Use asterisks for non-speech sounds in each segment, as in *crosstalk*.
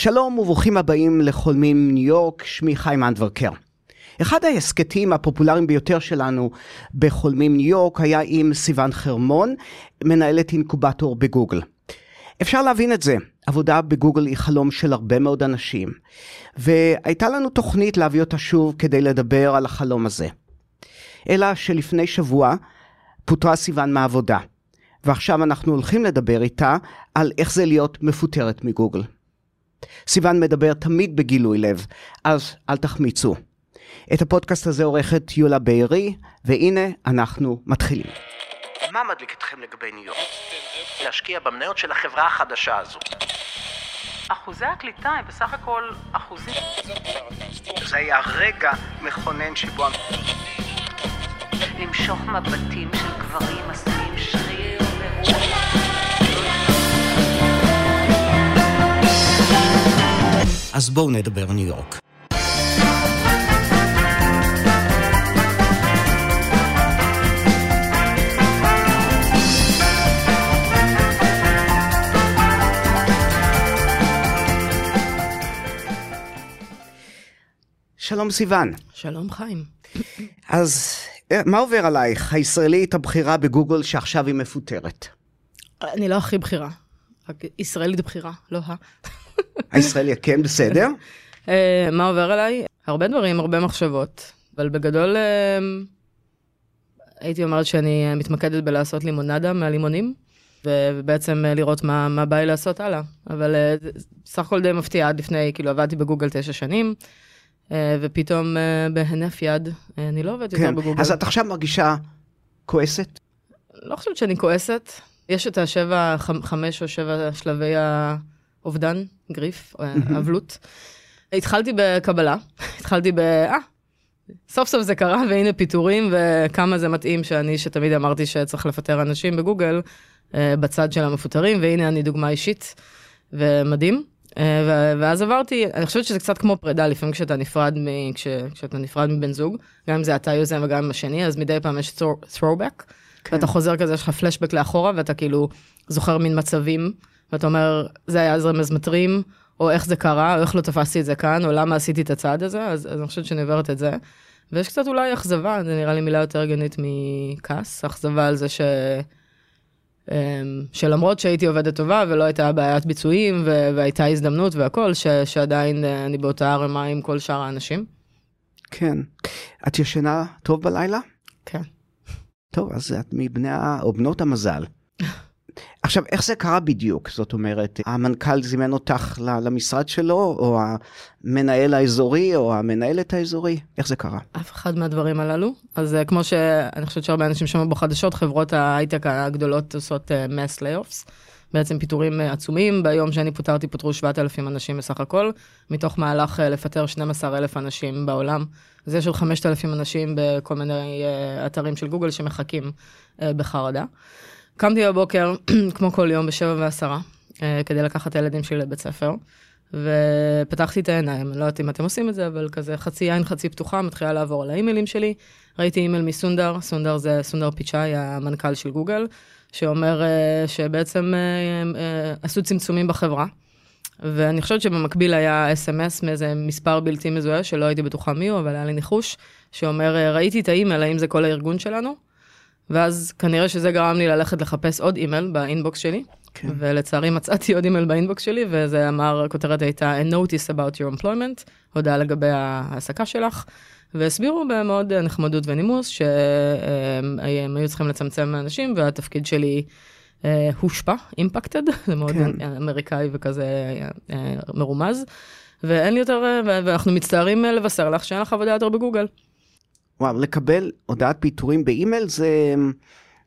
שלום וברוכים הבאים לחולמים ניו יורק, שמי חיים אנדברקר. אחד ההסכתים הפופולריים ביותר שלנו בחולמים ניו יורק היה עם סיון חרמון, מנהלת אינקובטור בגוגל. אפשר להבין את זה, עבודה בגוגל היא חלום של הרבה מאוד אנשים, והייתה לנו תוכנית להביא אותה שוב כדי לדבר על החלום הזה. אלא שלפני שבוע פוטרה סיון מהעבודה, ועכשיו אנחנו הולכים לדבר איתה על איך זה להיות מפוטרת מגוגל. סיון מדבר תמיד בגילוי לב, אז אל תחמיצו. את הפודקאסט הזה עורכת יולה בארי, והנה אנחנו מתחילים. מה מדליק אתכם לגבי ניו יורק? להשקיע במניות של החברה החדשה הזו. אחוזי הקליטה הם בסך הכל אחוזים. זה היה רגע מכונן שבו... למשוך מבטים של גברים עשויים שריר אז בואו נדבר ניו יורק. שלום סיון. שלום חיים. אז אה, מה עובר עלייך, הישראלית הבכירה בגוגל שעכשיו היא מפוטרת? אני לא הכי בכירה, רק ישראלית בכירה, לא ה. הישראלי כן בסדר? אה, מה עובר עליי? הרבה דברים, הרבה מחשבות, אבל בגדול אה, הייתי אומרת שאני מתמקדת בלעשות לימונדה מהלימונים, ובעצם לראות מה, מה בא לי לעשות הלאה. אבל סך הכל די מפתיע, עד לפני, כאילו עבדתי בגוגל תשע שנים. ופתאום בהינף יד, אני לא עובדת כן. יותר בגוגל. אז את עכשיו מרגישה כועסת? לא חושבת שאני כועסת. יש את השבע, חמ- חמש או שבע שלבי האובדן, גריף, אה, אבלות. התחלתי בקבלה, *laughs* התחלתי ב... אה, סוף סוף זה קרה, והנה פיטורים, וכמה זה מתאים שאני, שתמיד אמרתי שצריך לפטר אנשים בגוגל, אה, בצד של המפוטרים, והנה אני דוגמה אישית, ומדהים. אה, ואז עברתי, אני חושבת שזה קצת כמו פרידה, לפעמים כשאתה נפרד, מ- כש- כשאתה נפרד מבן זוג, גם אם זה אתה יוזם וגם עם השני, אז מדי פעם יש throw- throwback, כן. ואתה חוזר כזה, יש לך פלשבק לאחורה, ואתה כאילו זוכר מין מצבים, ואתה אומר, זה היה אז רמז מטרים, או איך זה קרה, או איך לא תפסתי את זה כאן, או למה עשיתי את הצעד הזה, אז, אז אני חושבת שאני עוברת את זה. ויש קצת אולי אכזבה, זה נראה לי מילה יותר הגיונית מכעס, אכזבה על זה ש... אמ, שלמרות שהייתי עובדת טובה ולא הייתה בעיית ביצועים ו- והייתה הזדמנות והכל, ש- שעדיין אה, אני באותה ערימה עם כל שאר האנשים. כן. את ישנה טוב בלילה? כן. טוב, אז את מבני או בנות המזל. *laughs* עכשיו, איך זה קרה בדיוק? זאת אומרת, המנכ"ל זימן אותך למשרד שלו, או המנהל האזורי, או המנהלת האזורי? איך זה קרה? אף אחד מהדברים הללו. אז אה, כמו שאני חושבת שהרבה אנשים שמעו בחדשות, חברות ההייטק הגדולות עושות אה, mass layoffs. בעצם פיטורים אה, עצומים, ביום שאני פוטרתי פוטרו 7,000 אנשים בסך הכל, מתוך מהלך אה, לפטר 12,000 אנשים בעולם. אז יש עוד 5,000 אנשים בכל מיני אתרים של גוגל שמחכים בחרדה. קמתי בבוקר, *clears throat* כמו כל יום, בשבע ועשרה, אה, כדי לקחת את הילדים שלי לבית ספר, ופתחתי את העיניים, לא יודעת אם אתם עושים את זה, אבל כזה חצי עין, חצי פתוחה, מתחילה לעבור על האימיילים שלי. ראיתי אימייל מסונדר, סונדר זה סונדר פיצ'אי, המנכ"ל של גוגל, שאומר אה, שבעצם אה, עשו צמצומים בחברה. ואני חושבת שבמקביל היה SMS מאיזה מספר בלתי מזוהה, שלא הייתי בטוחה מי הוא, אבל היה לי ניחוש, שאומר, ראיתי את האימייל, האם זה כל הארגון שלנו? ואז כנראה שזה גרם לי ללכת לחפש עוד אימייל ב inbox שלי, כן. ולצערי מצאתי עוד אימייל ב inbox שלי, וזה אמר, הכותרת הייתה A notice about your employment, הודעה לגבי ההעסקה שלך, והסבירו במאוד נחמדות ונימוס שהם היו צריכים לצמצם אנשים, והתפקיד שלי אה, הושפע, impacted, *laughs* זה מאוד כן. אמריקאי וכזה אה, מרומז, ואין לי יותר, אה, ואנחנו מצטערים אה, לבשר לך שאין לך עבודה יותר בגוגל. וואו, לקבל הודעת פיטורים באימייל זה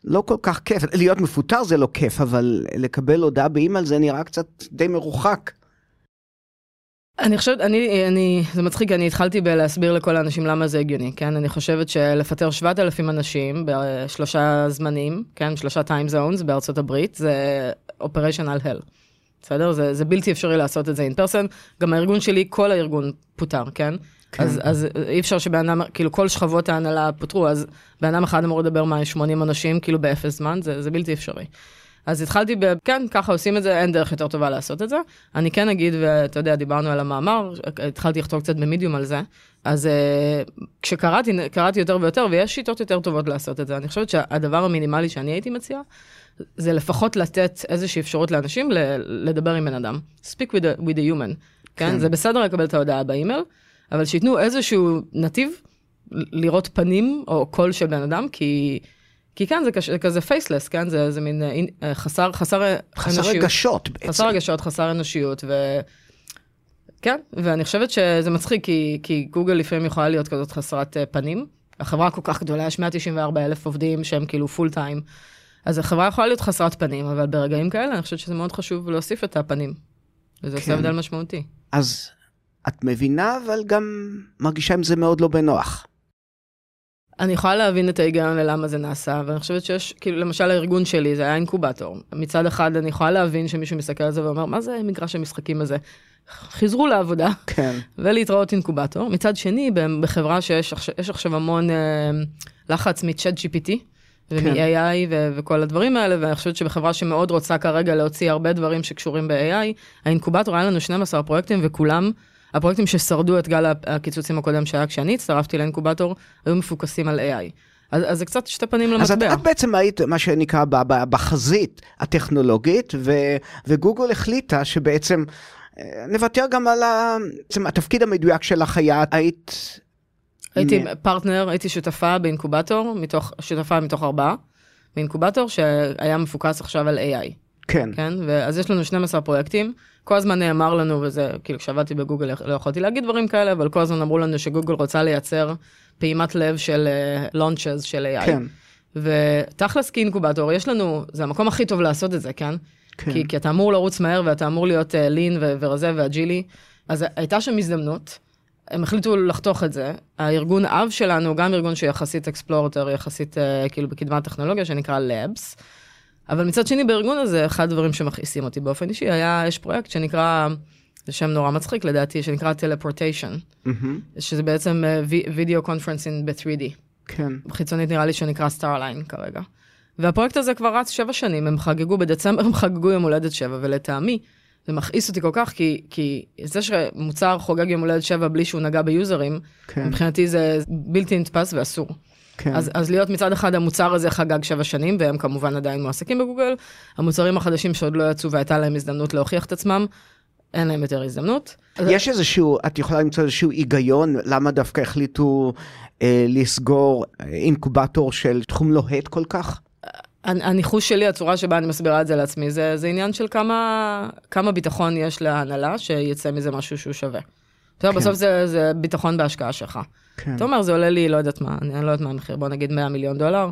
לא כל כך כיף. להיות מפוטר זה לא כיף, אבל לקבל הודעה באימייל זה נראה קצת די מרוחק. אני חושבת, אני, אני, זה מצחיק, אני התחלתי בלהסביר לכל האנשים למה זה הגיוני, כן? אני חושבת שלפטר 7,000 אנשים בשלושה זמנים, כן? שלושה time zones בארצות הברית, זה operational hell. בסדר? זה, זה בלתי אפשרי לעשות את זה in person. גם הארגון שלי, כל הארגון פוטר, כן? כן. אז, אז אי אפשר שבן אדם, כאילו כל שכבות ההנהלה פוטרו, אז בן אדם אחד אמור לדבר מה, 80 אנשים, כאילו באפס זמן, זה, זה בלתי אפשרי. אז התחלתי ב... כן, ככה עושים את זה, אין דרך יותר טובה לעשות את זה. אני כן אגיד, ואתה יודע, דיברנו על המאמר, התחלתי לכתוב קצת במדיום על זה, אז uh, כשקראתי, קראתי יותר ויותר, ויש שיטות יותר טובות לעשות את זה. אני חושבת שהדבר המינימלי שאני הייתי מציעה, זה לפחות לתת איזושהי אפשרות לאנשים לדבר עם בן אדם. speak with a, with a human. כן? כן. זה בסדר לקבל את ההודעה באימייל, אבל שייתנו איזשהו נתיב לראות פנים או קול של בן אדם, כי, כי כן, זה, כש, זה כזה faceless, כן? זה, זה מין אה, אין- אה, חסר, חסר, חסר אנושיות. רגשות בעצם. חסר רגשות, חסר אנושיות, ו... כן, ואני חושבת שזה מצחיק, כי, כי גוגל לפעמים יכולה להיות כזאת חסרת אה, פנים. החברה כל כך גדולה, יש 194 אלף עובדים שהם כאילו פול טיים. אז החברה יכולה להיות חסרת פנים, אבל ברגעים כאלה אני חושבת שזה מאוד חשוב להוסיף את הפנים. וזה עושה כן. הבדל משמעותי. אז את מבינה, אבל גם מרגישה עם זה מאוד לא בנוח. אני יכולה להבין את ההיגיון ללמה זה נעשה, ואני חושבת שיש, כאילו, למשל הארגון שלי, זה היה אינקובטור. מצד אחד, אני יכולה להבין שמישהו מסתכל על זה ואומר, מה זה מגרש המשחקים הזה? חזרו לעבודה. כן. ולהתראות אינקובטור. מצד שני, בחברה שיש עכשיו- המון אה, לחץ מ-chat GPT ומ-AI ו- וכל הדברים האלה, ואני חושבת שבחברה שמאוד רוצה כרגע להוציא הרבה דברים שקשורים ב-AI, האינקובטור היה לנו 12 פרויקטים וכולם, הפרויקטים ששרדו את גל הקיצוצים הקודם שהיה כשאני הצטרפתי לאינקובטור, היו מפוקסים על AI. אז, אז זה קצת שתי פנים אז את, למטבע. את בעצם היית מה שנקרא בחזית הטכנולוגית, ו, וגוגל החליטה שבעצם אה, נוותר גם על ה, בעצם התפקיד המדויק שלך היה, היית... הייתי מ- פרטנר, הייתי שותפה באינקובטור, מתוך, שותפה מתוך ארבעה, באינקובטור שהיה מפוקס עכשיו על AI. כן, כן? ואז יש לנו 12 פרויקטים, כל הזמן נאמר לנו, וזה, כאילו, כשעבדתי בגוגל לא יכולתי להגיד דברים כאלה, אבל כל הזמן אמרו לנו שגוגל רוצה לייצר פעימת לב של לונצ'ז של AI. כן, ותכלס כאינקובטור, יש לנו, זה המקום הכי טוב לעשות את זה, כן? כן. כי, כי אתה אמור לרוץ מהר ואתה אמור להיות uh, lean ו- ורזה ואג'ילי. אז הייתה שם הזדמנות, הם החליטו לחתוך את זה. הארגון אב שלנו, גם ארגון שיחסית exploratory, יחסית uh, כאילו בקדמת טכנולוגיה, שנקרא Labs. אבל מצד שני, בארגון הזה, אחד הדברים שמכעיסים אותי באופן אישי, היה, יש פרויקט שנקרא, זה שם נורא מצחיק לדעתי, שנקרא Teleportation, מהמם, שזה בעצם video conferencing ב-3D. כן, חיצונית נראה לי שנקרא Starline כרגע. והפרויקט הזה כבר רץ שבע שנים, הם חגגו בדצמבר, הם חגגו יום הולדת שבע, ולטעמי, זה מכעיס אותי כל כך, כי, כי זה שמוצר חוגג יום הולדת שבע בלי שהוא נגע ביוזרים, כן, מבחינתי זה בלתי נתפס ואסור. כן. אז, אז להיות מצד אחד המוצר הזה חגג שבע שנים, והם כמובן עדיין מועסקים בגוגל, המוצרים החדשים שעוד לא יצאו והייתה להם הזדמנות להוכיח את עצמם, אין להם יותר הזדמנות. אז- יש איזשהו, את יכולה למצוא איזשהו היגיון למה דווקא החליטו אה, לסגור אינקובטור של תחום לוהט כל כך? הנ- הניחוש שלי, הצורה שבה אני מסבירה את זה לעצמי, זה, זה עניין של כמה, כמה ביטחון יש להנהלה שיצא מזה משהו שהוא שווה. אתה יודע, כן. בסוף זה, זה ביטחון בהשקעה שלך. כן, אתה אומר, זה עולה לי, לא יודעת מה, אני, אני לא יודעת מה המחיר, בוא נגיד 100 מיליון דולר.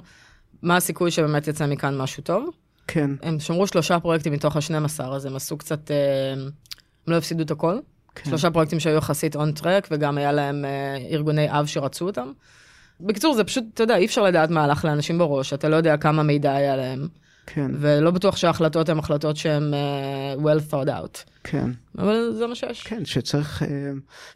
מה הסיכוי שבאמת יצא מכאן משהו טוב? כן, הם שמרו שלושה פרויקטים מתוך ה-12, אז הם עשו קצת, אה, הם לא הפסידו את הכל. כן. שלושה פרויקטים שהיו יחסית און טרק, וגם היה להם אה, ארגוני אב שרצו אותם. בקיצור, זה פשוט, אתה יודע, אי אפשר לדעת מה הלך לאנשים בראש, אתה לא יודע כמה מידע היה להם, כן, ולא בטוח שההחלטות הן החלטות שהן uh, well thought out. כן. אבל זה מה שיש, כן, שצריך, אה,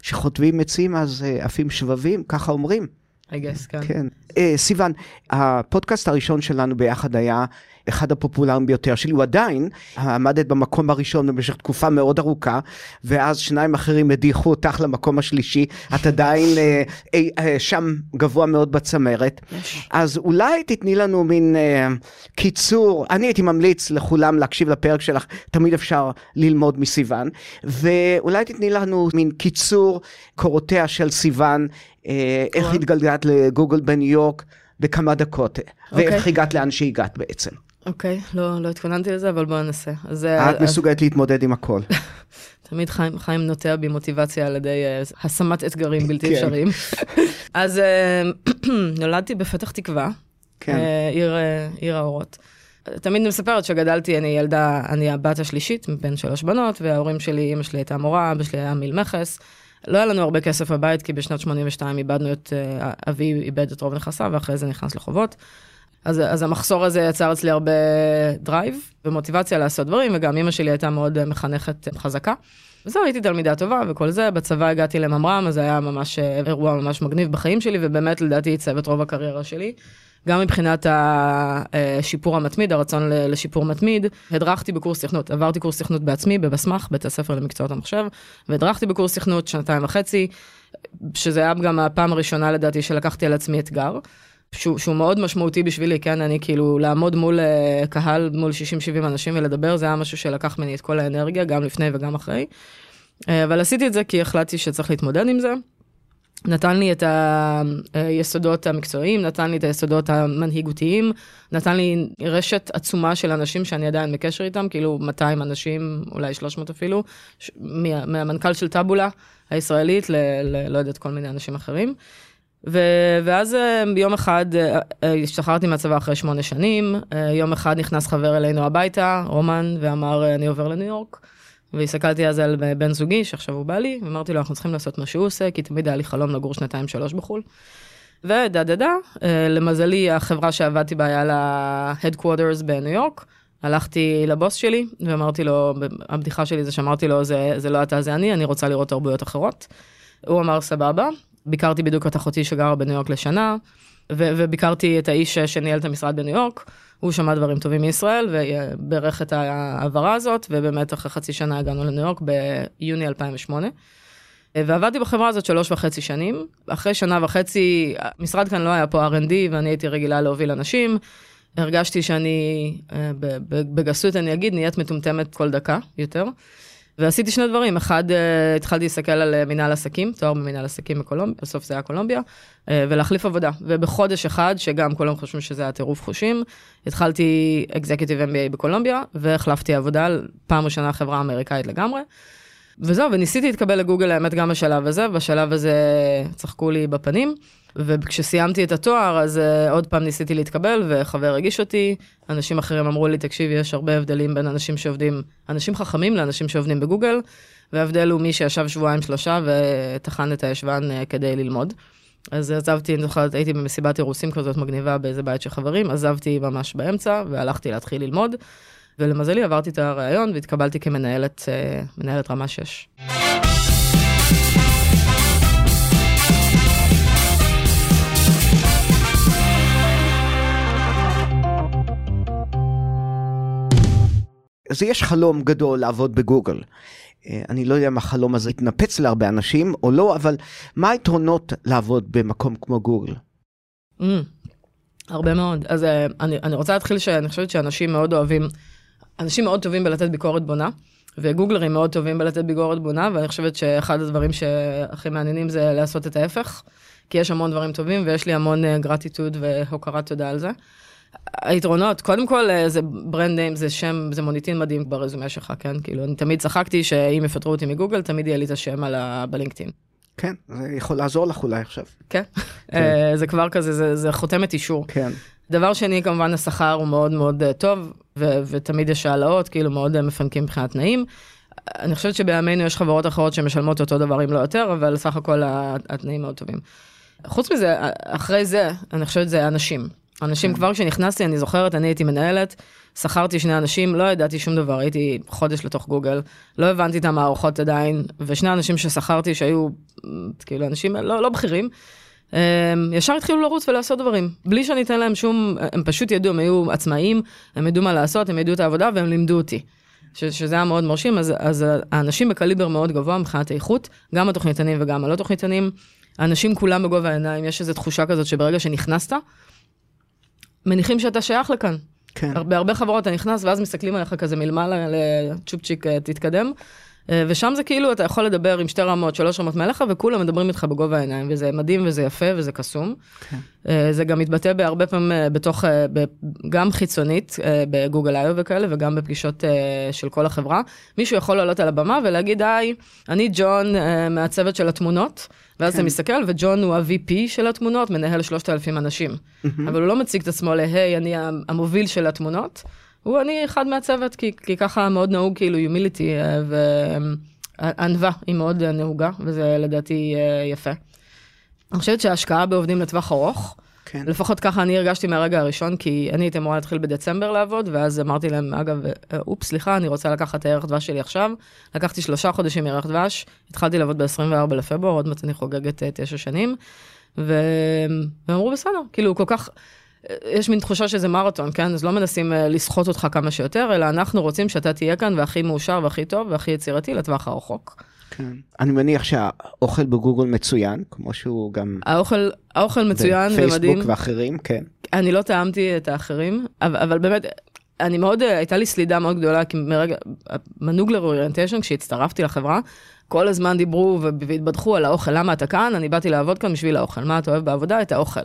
שחוטבים עצים אז אה, עפים שבבים, ככה אומרים. I guess, כן. כן. אה, סיוון, הפודקאסט הראשון שלנו ביחד היה אחד הפופולריים ביותר שלי, הוא עדיין עמדת במקום הראשון במשך תקופה מאוד ארוכה, ואז שניים אחרים הדיחו אותך למקום השלישי, את עדיין אה, אה, אה, שם גבוה מאוד בצמרת. אז אולי תתני לנו מין אה, קיצור, אני הייתי ממליץ לכולם להקשיב לפרק שלך, תמיד אפשר ללמוד מסיוון, ואולי תתני לנו מין קיצור קורותיה של סיוון, אה, איך וואו. התגלגלת לגוגל בניו יורק בכמה דקות, אוקיי. ואיך הגעת לאן שהגעת בעצם. אוקיי, לא, לא התכוננתי לזה, אבל בואו ננסה. אז, אה, את מסוגלת להתמודד עם הכל. *laughs* תמיד חיים, חיים נוטע בי מוטיבציה על ידי אה, השמת אתגרים בלתי כן. אפשריים. *laughs* אז אה, *clears throat* נולדתי בפתח תקווה, כן, עיר, עיר האורות. תמיד אני מספרת שגדלתי, אני ילדה, אני הבת השלישית מבין שלוש בנות, וההורים שלי, אמא שלי הייתה מורה, אבא שלי היה מיל מכס. לא היה לנו הרבה כסף בבית, כי בשנת 82 איבדנו את, אבי איבד את רוב נכסיו, ואחרי זה נכנס לחובות. אז, אז המחסור הזה יצר אצלי הרבה drive ומוטיבציה לעשות דברים, וגם אמא שלי הייתה מאוד אה, מחנכת אה, חזקה. וזהו, הייתי תלמידה טובה וכל זה, בצבא הגעתי לממר"ם, אז זה היה ממש אה, אירוע ממש מגניב בחיים שלי, ובאמת לדעתי עיצב את רוב הקריירה שלי. גם מבחינת השיפור המתמיד, הרצון לשיפור מתמיד. הדרכתי בקורס תכנות, עברתי קורס תכנות בעצמי בבסמ"ח, בית הספר למקצועות המחשב, והדרכתי בקורס תכנות שנתיים וחצי, שזה היה גם הפעם הראשונה לדעתי שלקחתי על עצמי אתגר. שהוא, שהוא מאוד משמעותי בשבילי, כן, אני כאילו לעמוד מול uh, קהל, מול 60-70 אנשים ולדבר, זה היה משהו שלקח ממני את כל האנרגיה, גם לפני וגם אחרי. Uh, אבל עשיתי את זה כי החלטתי שצריך להתמודד עם זה. נתן לי את היסודות המקצועיים, נתן לי את היסודות המנהיגותיים, נתן לי רשת עצומה של אנשים שאני עדיין בקשר איתם, כאילו 200 אנשים, אולי 300 אפילו, ש- מה, מהמנכ"ל של טאבולה הישראלית, ל, ל, לא יודעת, כל מיני אנשים אחרים. ו, ואז אה, יום אחד אה, אה, השתחררתי מהצבא אחרי שמונה שנים, אה, יום אחד נכנס חבר אלינו הביתה, רומן, ואמר, אה, אני עובר לניו יורק. והסתכלתי אז על בן זוגי, שעכשיו הוא בעלי, ואמרתי לו, אנחנו צריכים לעשות מה שהוא עושה, כי תמיד היה לי חלום לגור שנתיים שלוש בחו"ל. ודה דה דה, אה, למזלי, החברה שעבדתי בה היה לה headquarters בניו יורק. הלכתי לבוס שלי ואמרתי לו, הבדיחה שלי זה שאמרתי לו, זה, זה לא אתה, זה אני, אני רוצה לראות תרבויות אחרות. הוא אמר, סבבה. ביקרתי בדיוק את אחותי שגרה בניו יורק לשנה, ו- וביקרתי את האיש שניהל את המשרד בניו יורק. הוא שמע דברים טובים מישראל ובירך את ההעברה הזאת, ובאמת אחרי חצי שנה הגענו לניו יורק ביוני 2008. ועבדתי בחברה הזאת שלוש וחצי שנים. אחרי שנה וחצי, המשרד כאן לא היה פה R&D ואני הייתי רגילה להוביל אנשים. הרגשתי שאני, אה, בגסות אני אגיד, נהיית מטומטמת כל דקה יותר. ועשיתי שני דברים, אחד, אה, התחלתי להסתכל על אה, מנהל עסקים, תואר במנהל עסקים בקולומביה, בסוף זה היה קולומביה, אה, ולהחליף עבודה. ובחודש אחד, שגם כולם חושבים שזה היה טירוף חושים, התחלתי אקזקיוטיב MBA בקולומביה, והחלפתי עבודה, פעם ראשונה חברה אמריקאית לגמרי. וזהו, וניסיתי להתקבל לגוגל האמת גם בשלב הזה, בשלב הזה צחקו לי בפנים. וכשסיימתי את התואר, אז uh, עוד פעם ניסיתי להתקבל, וחבר הגיש אותי, אנשים אחרים אמרו לי, תקשיבי, יש הרבה הבדלים בין אנשים שעובדים, אנשים חכמים לאנשים שעובדים בגוגל, וההבדל הוא מי שישב שבועיים שלושה וטחן את הישבן uh, כדי ללמוד. אז עזבתי, אני זוכרת, הייתי במסיבת אירוסים כזאת מגניבה באיזה בית של חברים, עזבתי ממש באמצע, והלכתי להתחיל ללמוד, ולמזלי עברתי את הראיון והתקבלתי כמנהלת uh, מנהלת רמה 6. אז יש חלום גדול לעבוד בגוגל. אה, אני לא יודע אם החלום הזה יתנפץ להרבה אנשים או לא, אבל מה היתרונות לעבוד במקום כמו גוגל? Mm, הרבה מאוד. אז uh, אני, אני רוצה להתחיל שאני חושבת שאנשים מאוד אוהבים, אנשים מאוד טובים בלתת ביקורת בונה, וגוגלרים מאוד טובים בלתת ביקורת בונה, ואני חושבת שאחד הדברים שהכי מעניינים זה לעשות את ההפך, כי יש המון דברים טובים ויש לי המון גרטיטוד והוקרת תודה על זה. היתרונות, קודם כל אה, זה ברנד ניים, זה שם, זה מוניטין מדהים ברזומה שלך, כן? כאילו, אני תמיד צחקתי שאם יפטרו אותי מגוגל, תמיד יהיה לי את השם על ה... בלינקדאין. כן, זה יכול לעזור לך אולי עכשיו. כן? אה, זה כבר כזה, זה, זה חותמת אישור. כן. דבר שני, כמובן השכר הוא מאוד מאוד אה, טוב, ו- ותמיד יש העלאות, כאילו מאוד מפנקים מבחינת תנאים. אני חושבת שבימינו יש חברות אחרות שמשלמות אותו דבר אם לא יותר, אבל סך הכל התנאים מאוד טובים. חוץ מזה, אחרי זה, אני חושבת שזה אנשים. אנשים כבר כשנכנסתי, אני זוכרת, אני הייתי מנהלת, שכרתי שני אנשים, לא ידעתי שום דבר, הייתי חודש לתוך גוגל, לא הבנתי את המערכות עדיין, ושני אנשים ששכרתי שהיו, כאילו, אנשים לא, לא בכירים, הם ישר התחילו לרוץ ולעשות דברים, בלי שאני אתן להם שום, הם פשוט ידעו, הם היו עצמאים, הם ידעו מה לעשות, הם ידעו את העבודה והם לימדו אותי. ש, שזה היה מאוד מרשים, אז, אז האנשים בקליבר מאוד גבוה מבחינת האיכות, גם התוכניתנים וגם הלא תוכניתנים, האנשים כולם בגובה העיניים, יש איזו תחושה כזאת שברגע שנכנסת, מניחים שאתה שייך לכאן. כן. בהרבה חברות אתה נכנס ואז מסתכלים עליך כזה מלמעלה לצ'ופצ'יק אה, תתקדם. אה, ושם זה כאילו אתה יכול לדבר עם שתי רמות, שלוש רמות מעליך וכולם מדברים איתך בגובה העיניים וזה מדהים וזה יפה וזה קסום. כן. אה, זה גם מתבטא בהרבה פעמים בתוך, גם חיצונית בגוגל איו וכאלה וגם בפגישות של כל החברה. מישהו יכול לעלות על הבמה ולהגיד היי, אני ג'ון מהצוות של התמונות. ואז כן. אתה מסתכל וג'ון הוא ה-VP של התמונות, מנהל 3,000 אנשים. אבל הוא לא מציג את עצמו להי, אני המוביל של התמונות. הוא אני אחד מהצוות, כי, כי ככה מאוד נהוג כאילו יומיליטי, וענווה היא מאוד אה, נהוגה, וזה לדעתי אה, יפה. אני חושבת שההשקעה בעובדים לטווח ארוך, כן. לפחות ככה אני הרגשתי מהרגע הראשון, כי אני הייתי אמורה להתחיל בדצמבר לעבוד, ואז אמרתי להם, אגב, אה, אופס, סליחה, אני רוצה לקחת את הערך דבש שלי עכשיו. לקחתי שלושה חודשים מערך דבש, התחלתי לעבוד ב-24 לפברואר, עוד מעט אני חוגגת אה, תשע שנים, ו... והם אמרו, בסדר, כאילו, כל כך... יש מין תחושה שזה מרתון, כן? אז לא מנסים אה, לסחוט אותך כמה שיותר, אלא אנחנו רוצים שאתה תהיה כאן והכי מאושר והכי טוב והכי יצירתי לטווח הרחוק. כן. אני מניח שהאוכל בגוגל מצוין, כמו שהוא גם האוכל, האוכל מצוין ומדהים. בפייסבוק ואחרים, כן. אני לא טעמתי את האחרים, אבל, אבל באמת, אני מאוד, הייתה לי סלידה מאוד גדולה, כי מרגע, מנוגלר אוריינטיישן, כשהצטרפתי לחברה, כל הזמן דיברו והתבדחו על האוכל, למה אתה כאן? אני באתי לעבוד כאן בשביל האוכל. מה אתה אוהב בעבודה? את האוכל.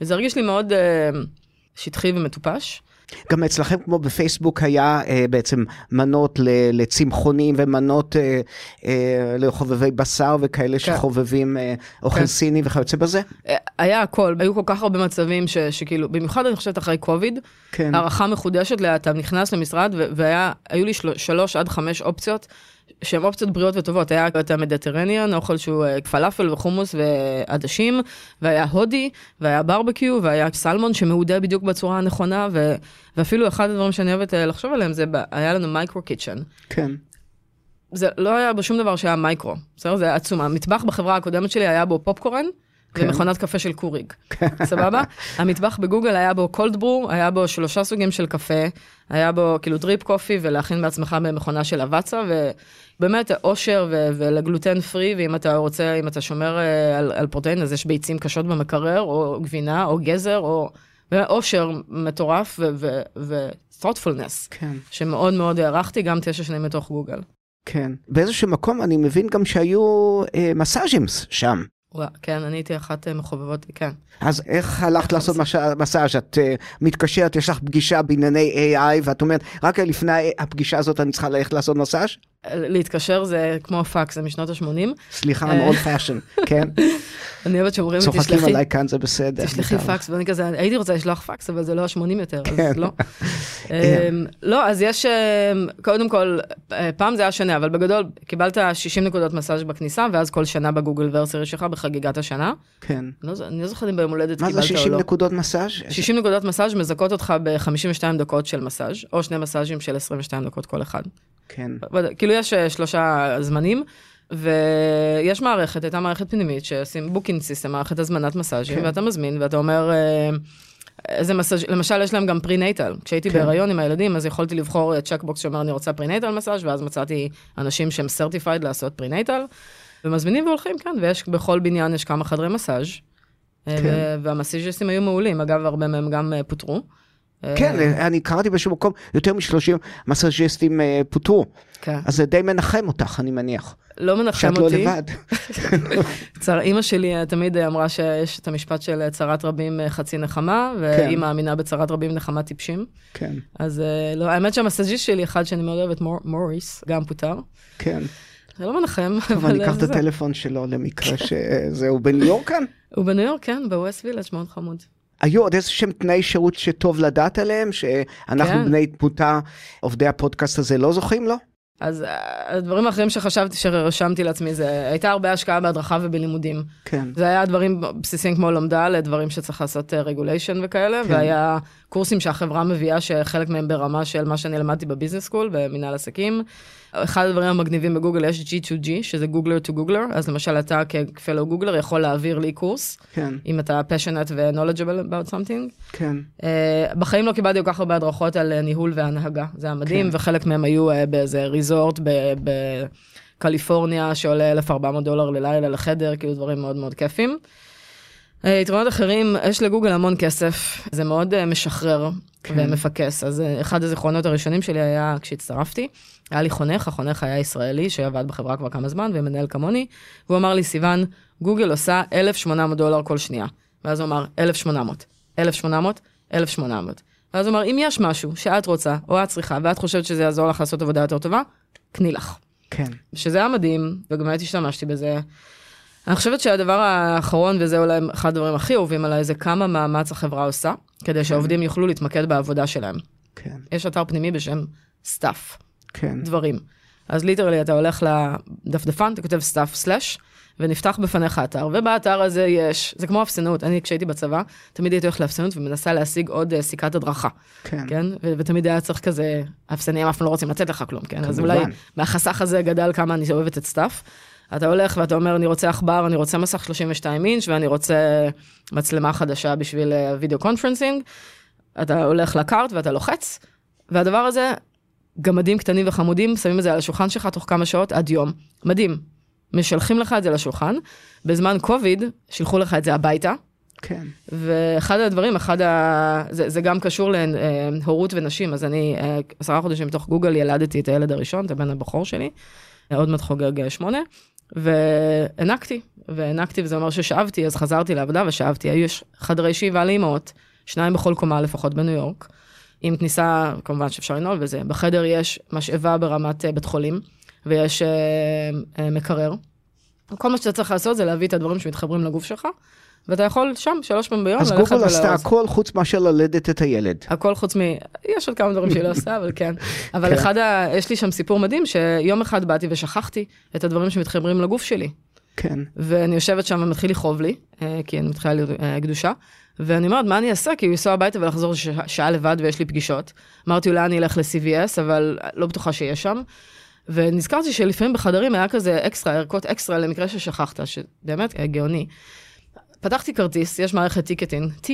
וזה הרגיש לי מאוד אה, שטחי ומטופש. גם אצלכם כמו בפייסבוק היה אה, בעצם מנות ל- לצמחונים ומנות אה, אה, לחובבי בשר וכאלה כן. שחובבים אה, אוכל כן. סיני וכיוצא בזה? אה, היה הכל, היו כל כך הרבה מצבים ש, שכאילו, במיוחד אני חושבת אחרי קוביד, כן. הערכה מחודשת, אתה נכנס למשרד והיו לי של, שלוש עד חמש אופציות. שהן אופציות בריאות וטובות, היה את ה Mediterranean, אוכל שהוא אה, פלאפל וחומוס ועדשים, והיה הודי, והיה barbecue, והיה סלמון שמאודה בדיוק בצורה הנכונה, ו, ואפילו אחד הדברים שאני אוהבת אה, לחשוב עליהם זה, היה לנו micro kitchen. כן. זה לא היה בו שום דבר שהיה מייקרו, בסדר? זה היה עצום. המטבח בחברה הקודמת שלי היה בו פופקורן. כן. ומכונת קפה של Keurig, סבבה? המטבח בגוגל היה בו cold brew, היה בו שלושה סוגים של קפה, היה בו כאילו drip coffee ולהכין בעצמך במכונה של אבצה, ובאמת אושר ו- ול gluten free, ואם אתה רוצה, אם אתה שומר אה, על, על protein, אז יש ביצים קשות במקרר, או גבינה, או גזר, או אושר מטורף ו-thoughtfulness, כן. שמאוד מאוד הערכתי, גם תשע שנים מתוך גוגל. כן. באיזשהו מקום אני מבין גם שהיו אה, מסאז'ים שם. כן, אני הייתי אחת אה, מחובבות, כן. אז איך הלכת לעשות מסאז'? את uh, מתקשרת, יש לך פגישה בענייני AI, ואת אומרת, רק לפני הפגישה הזאת אני צריכה ללכת לעשות מסאז'? להתקשר זה כמו פאקס, זה משנות ה-80. סליחה, I'm אה. old fashion, כן? *laughs* אני אוהבת שאומרים לי, צוחקים תשלחי, עליי כאן, זה בסדר. תשלחי. פאקס, ואני כזה, הייתי רוצה לשלוח פאקס, אבל זה לא ה-80 יותר, כן. אז לא. *laughs* אמ, לא, אז יש, אמ, קודם כל, אה, פעם זה היה שונה, אבל בגדול, קיבלת 60 נקודות מסאז' בכניסה, ואז כל שנה ב Googleversary שלך בחגיגת השנה. כן. אני לא אני לא זוכרת אם ביום הולדת מה קיבלת זה או 60 לא. נקודות מסאז'? 60 נקודות מסאז' מזכות אותך ב-52 דקות של מסאז', או שני מסאז'ים של 22 דקות כל אחד. כן. כאילו יש אה, שלושה זמנים, ויש מערכת, הייתה מערכת פנימית שעושים booking system, מערכת הזמנת מסאז'ים, כן. ואתה מזמין ואתה אומר, אה, איזה מסאז', למשל יש להם גם prenatal, כשהייתי כן. בהיריון עם הילדים, אז יכולתי לבחור checkbox שאומר אני רוצה prenatal massage, ואז מצאתי אנשים שהם סרטיפייד לעשות פרינטל, ומזמינים והולכים כאן, ויש בכל בניין יש כמה חדרי מסאז'. אה, כן. והמסאז'יסטים היו מעולים, אגב, הרבה מהם גם אה, פוטרו. אה, כן, אני קראתי באיזשהו מקום, יותר מ-30 מסאז'יסטים אה, פוטרו, כן. אז זה די מנחם אותך, אני מניח. לא מנחם שאת לא אותי. לבד. *laughs* צר, אימא שלי אה, תמיד אמרה שיש את המשפט של אה, צרת רבים אה, חצי נחמה, והיא כן. מאמינה בצרת רבים נחמה טיפשים. כן, אז אה, לא, האמת שהמסאז'יסט שלי, אחד שאני מאוד אוהבת, מור, מוריס, גם פוטר. כן. זה לא מנחם, אבל אני אקח את. הטלפון שלו למקרה שזה, הוא בניו יורק כאן? הוא בניו יורק, כן, בווסט וילג' מאוד חמוד. היו עוד איזה שהם תנאי שירות שטוב לדעת עליהם, שאנחנו כן. בני תמותה, עובדי הפודקאסט הזה לא זוכים לו? אז אה, הדברים האחרים שחשבתי, שרשמתי לעצמי, זה הייתה הרבה השקעה בהדרכה ובלימודים. כן. זה היה דברים בסיסיים כמו לומדה לדברים שצריך לעשות רגוליישן וכאלה, כן. והיה קורסים שהחברה מביאה שחלק מהם ברמה של מה שאני למדתי ב business school במנהל עסקים. אחד הדברים המגניבים בגוגל יש G2G, שזה Googler to Googler, אז למשל אתה כ fellow Googler יכול להעביר לי קורס, כן, אם אתה passionate ו-knowledgeable about something. כן, Uh, בחיים לא קיבלתי כל כך הרבה הדרכות על אה, ניהול והנהגה, זה היה מדהים, כן. וחלק מהם היו uh, באיזה resort בקליפורניה שעולה 1,400 דולר ללילה לחדר, כאילו דברים מאוד מאוד כיפים. יתרונות אחרים, יש לגוגל המון כסף, זה מאוד uh, משחרר כן. ומפקס. אז uh, אחד הזיכרונות הראשונים שלי היה כשהצטרפתי, היה לי חונך, החונך היה ישראלי שעבד בחברה כבר כמה זמן ומנהל כמוני, והוא אמר לי, סיוון, גוגל עושה 1,800 דולר כל שנייה. ואז הוא אמר, 1,800, 1,800, 1,800. ואז הוא אמר, אם יש משהו שאת רוצה, או את צריכה, ואת חושבת שזה יעזור לך לעשות עבודה יותר טובה, קני לך. כן, שזה היה מדהים, וגם באמת השתמשתי בזה. אני חושבת שהדבר האחרון, וזה אולי אחד הדברים הכי אהובים עליי, זה כמה מאמץ החברה עושה, כדי שהעובדים יוכלו להתמקד בעבודה שלהם. כן, יש אתר פנימי בשם stuff, כן, דברים. אז literally אתה הולך לדפדפן, אתה כותב stuff slash, ונפתח בפניך אתר, ובאתר הזה יש, זה כמו אפסנות, אני כשהייתי בצבא, תמיד הייתי הולכת לאפסנות ומנסה להשיג עוד אה, סיכת הדרכה, כן, כן? ו- ותמיד היה צריך כזה, האפסנים אף פעם לא רוצים לתת לך כלום, כן? אז כמובן. אולי מהחסך הזה גדל כמה אני אוהבת את stuff. אתה הולך ואתה אומר, אני רוצה עכבר, אני רוצה מסך 32 אינץ' ואני רוצה מצלמה חדשה בשביל video conferencing. אתה הולך ל cart ואתה לוחץ, והדבר הזה, גמדים קטנים וחמודים, שמים את זה על השולחן שלך תוך כמה שעות עד יום. מדהים. משלחים לך את זה לשולחן, בזמן קוביד, שילחו לך את זה הביתה, כן. ואחד הדברים, אחד ה... זה, זה גם קשור להורות ונשים, אז אני אה, עשרה חודשים מתוך גוגל ילדתי את הילד הראשון, את הבן הבכור שלי, עוד מעט חוגג אה, שמונה, והענקתי, והענקתי וזה אומר ששאבתי, אז חזרתי לעבודה ושאבתי, היו חדרי שאיבה לאמהות, שניים בכל קומה לפחות בניו יורק, עם כניסה, כמובן שאפשר לנעול בזה, בחדר יש משאבה ברמת אה, בית חולים, ויש אה, אה, מקרר. כל מה שאתה צריך לעשות זה להביא את הדברים שמתחברים לגוף שלך, ואתה יכול שם שלוש פעמים ביום אז ללכת גוגל עשתה. הכל חוץ מאשר ללדת את הילד. הכל חוץ מ... יש עוד כמה דברים שהיא לא *laughs* עושה, אבל כן. אבל כן. אחד ה... יש לי שם סיפור מדהים, שיום אחד באתי ושכחתי את הדברים שמתחברים לגוף שלי. כן. ואני יושבת שם ומתחיל לכאוב לי, אה, כי אני מתחילה להיות אה, גדושה. ואני אומרת, מה אני אעשה? כי לנסוע הביתה ולחזור ש- שעה לבד ויש לי פגישות. אמרתי, אולי אני אלך ל-CVS, אבל לא בטוחה שיש שם. ונזכרתי שלפעמים בחדרים היה כזה אקסטרה, ערכות אקסטרה למקרה ששכחת, שבאמת אה, גאוני. פתחתי כרטיס, יש מערכת טיקטין, T/,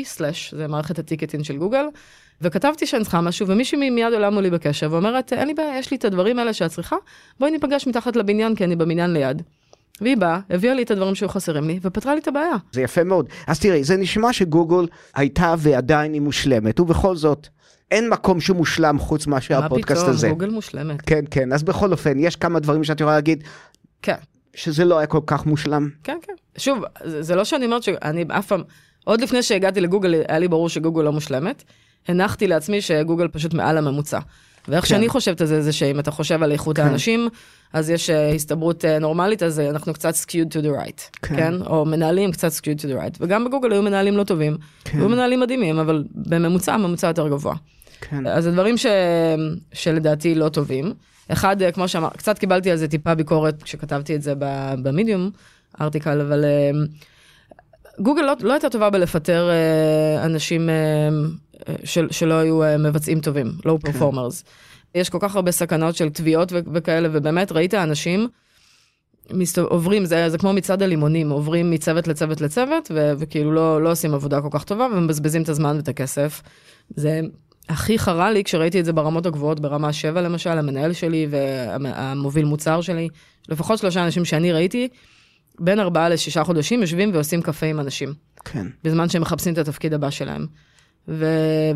זה מערכת הטיקטין של גוגל, וכתבתי שאני צריכה משהו, ומישהי מיד עולה מולי בקשר ואומרת, אין לי בעיה, יש לי את הדברים האלה שאת צריכה, בואי ניפגש מתחת לבניין, כי אני בבניין ליד. והיא באה, הביאה לי את הדברים שהיו חסרים לי, ופתרה לי את הבעיה. זה יפה מאוד. אז תראי, זה נשמע שגוגל הייתה ועדיין היא מושלמת, ובכל זאת, אין מקום שהוא מושלם חוץ מאשר מה הפודקאסט פתאום, הזה. גוגל מושלמת. כן, כן, אז בכל אופן, יש כמה דברים שאת יכולה להגיד כן, שזה לא היה כל כך מושלם. כן, כן. שוב, זה, זה לא שאני אומרת שאני אף פעם, עוד לפני שהגעתי לגוגל, היה לי ברור שגוגל לא מושלמת. הנחתי לעצמי שגוגל פשוט מעל הממוצע. ואיך כן. שאני חושבת על זה, זה שאם אתה חושב על איכות כן. האנשים, אז יש אה, הסתברות אה, נורמלית, אז אה, אנחנו קצת skewed to the right, כן. כן? או מנהלים קצת skewed to the right. וגם בגוגל היו מנהלים לא טובים, כן. היו מנהלים מדהימים, אבל בממוצע, הממוצע יותר גבוה. כן. אז הדברים ש... שלדעתי לא טובים. אחד, אה, כמו שאמר, קצת קיבלתי על זה טיפה ביקורת כשכתבתי את זה במדיום, ארטיקל, אבל אה, גוגל לא, לא הייתה טובה בלפטר אה, אנשים של, שלא היו מבצעים טובים, לואו כן. פרפורמרס. יש כל כך הרבה סכנות של תביעות ו- וכאלה, ובאמת ראית אנשים. עוברים, זה, זה כמו מצעד הלימונים, עוברים מצוות לצוות לצוות, ו- וכאילו לא, לא עושים עבודה כל כך טובה, ומבזבזים את הזמן ואת הכסף. זה הכי חרה לי כשראיתי את זה ברמות הגבוהות, ברמה 7 למשל, המנהל שלי והמוביל מוצר שלי, לפחות שלושה אנשים שאני ראיתי, בין ארבעה לשישה חודשים יושבים ועושים קפה עם אנשים, כן. בזמן שהם מחפשים את התפקיד הבא שלהם. ו...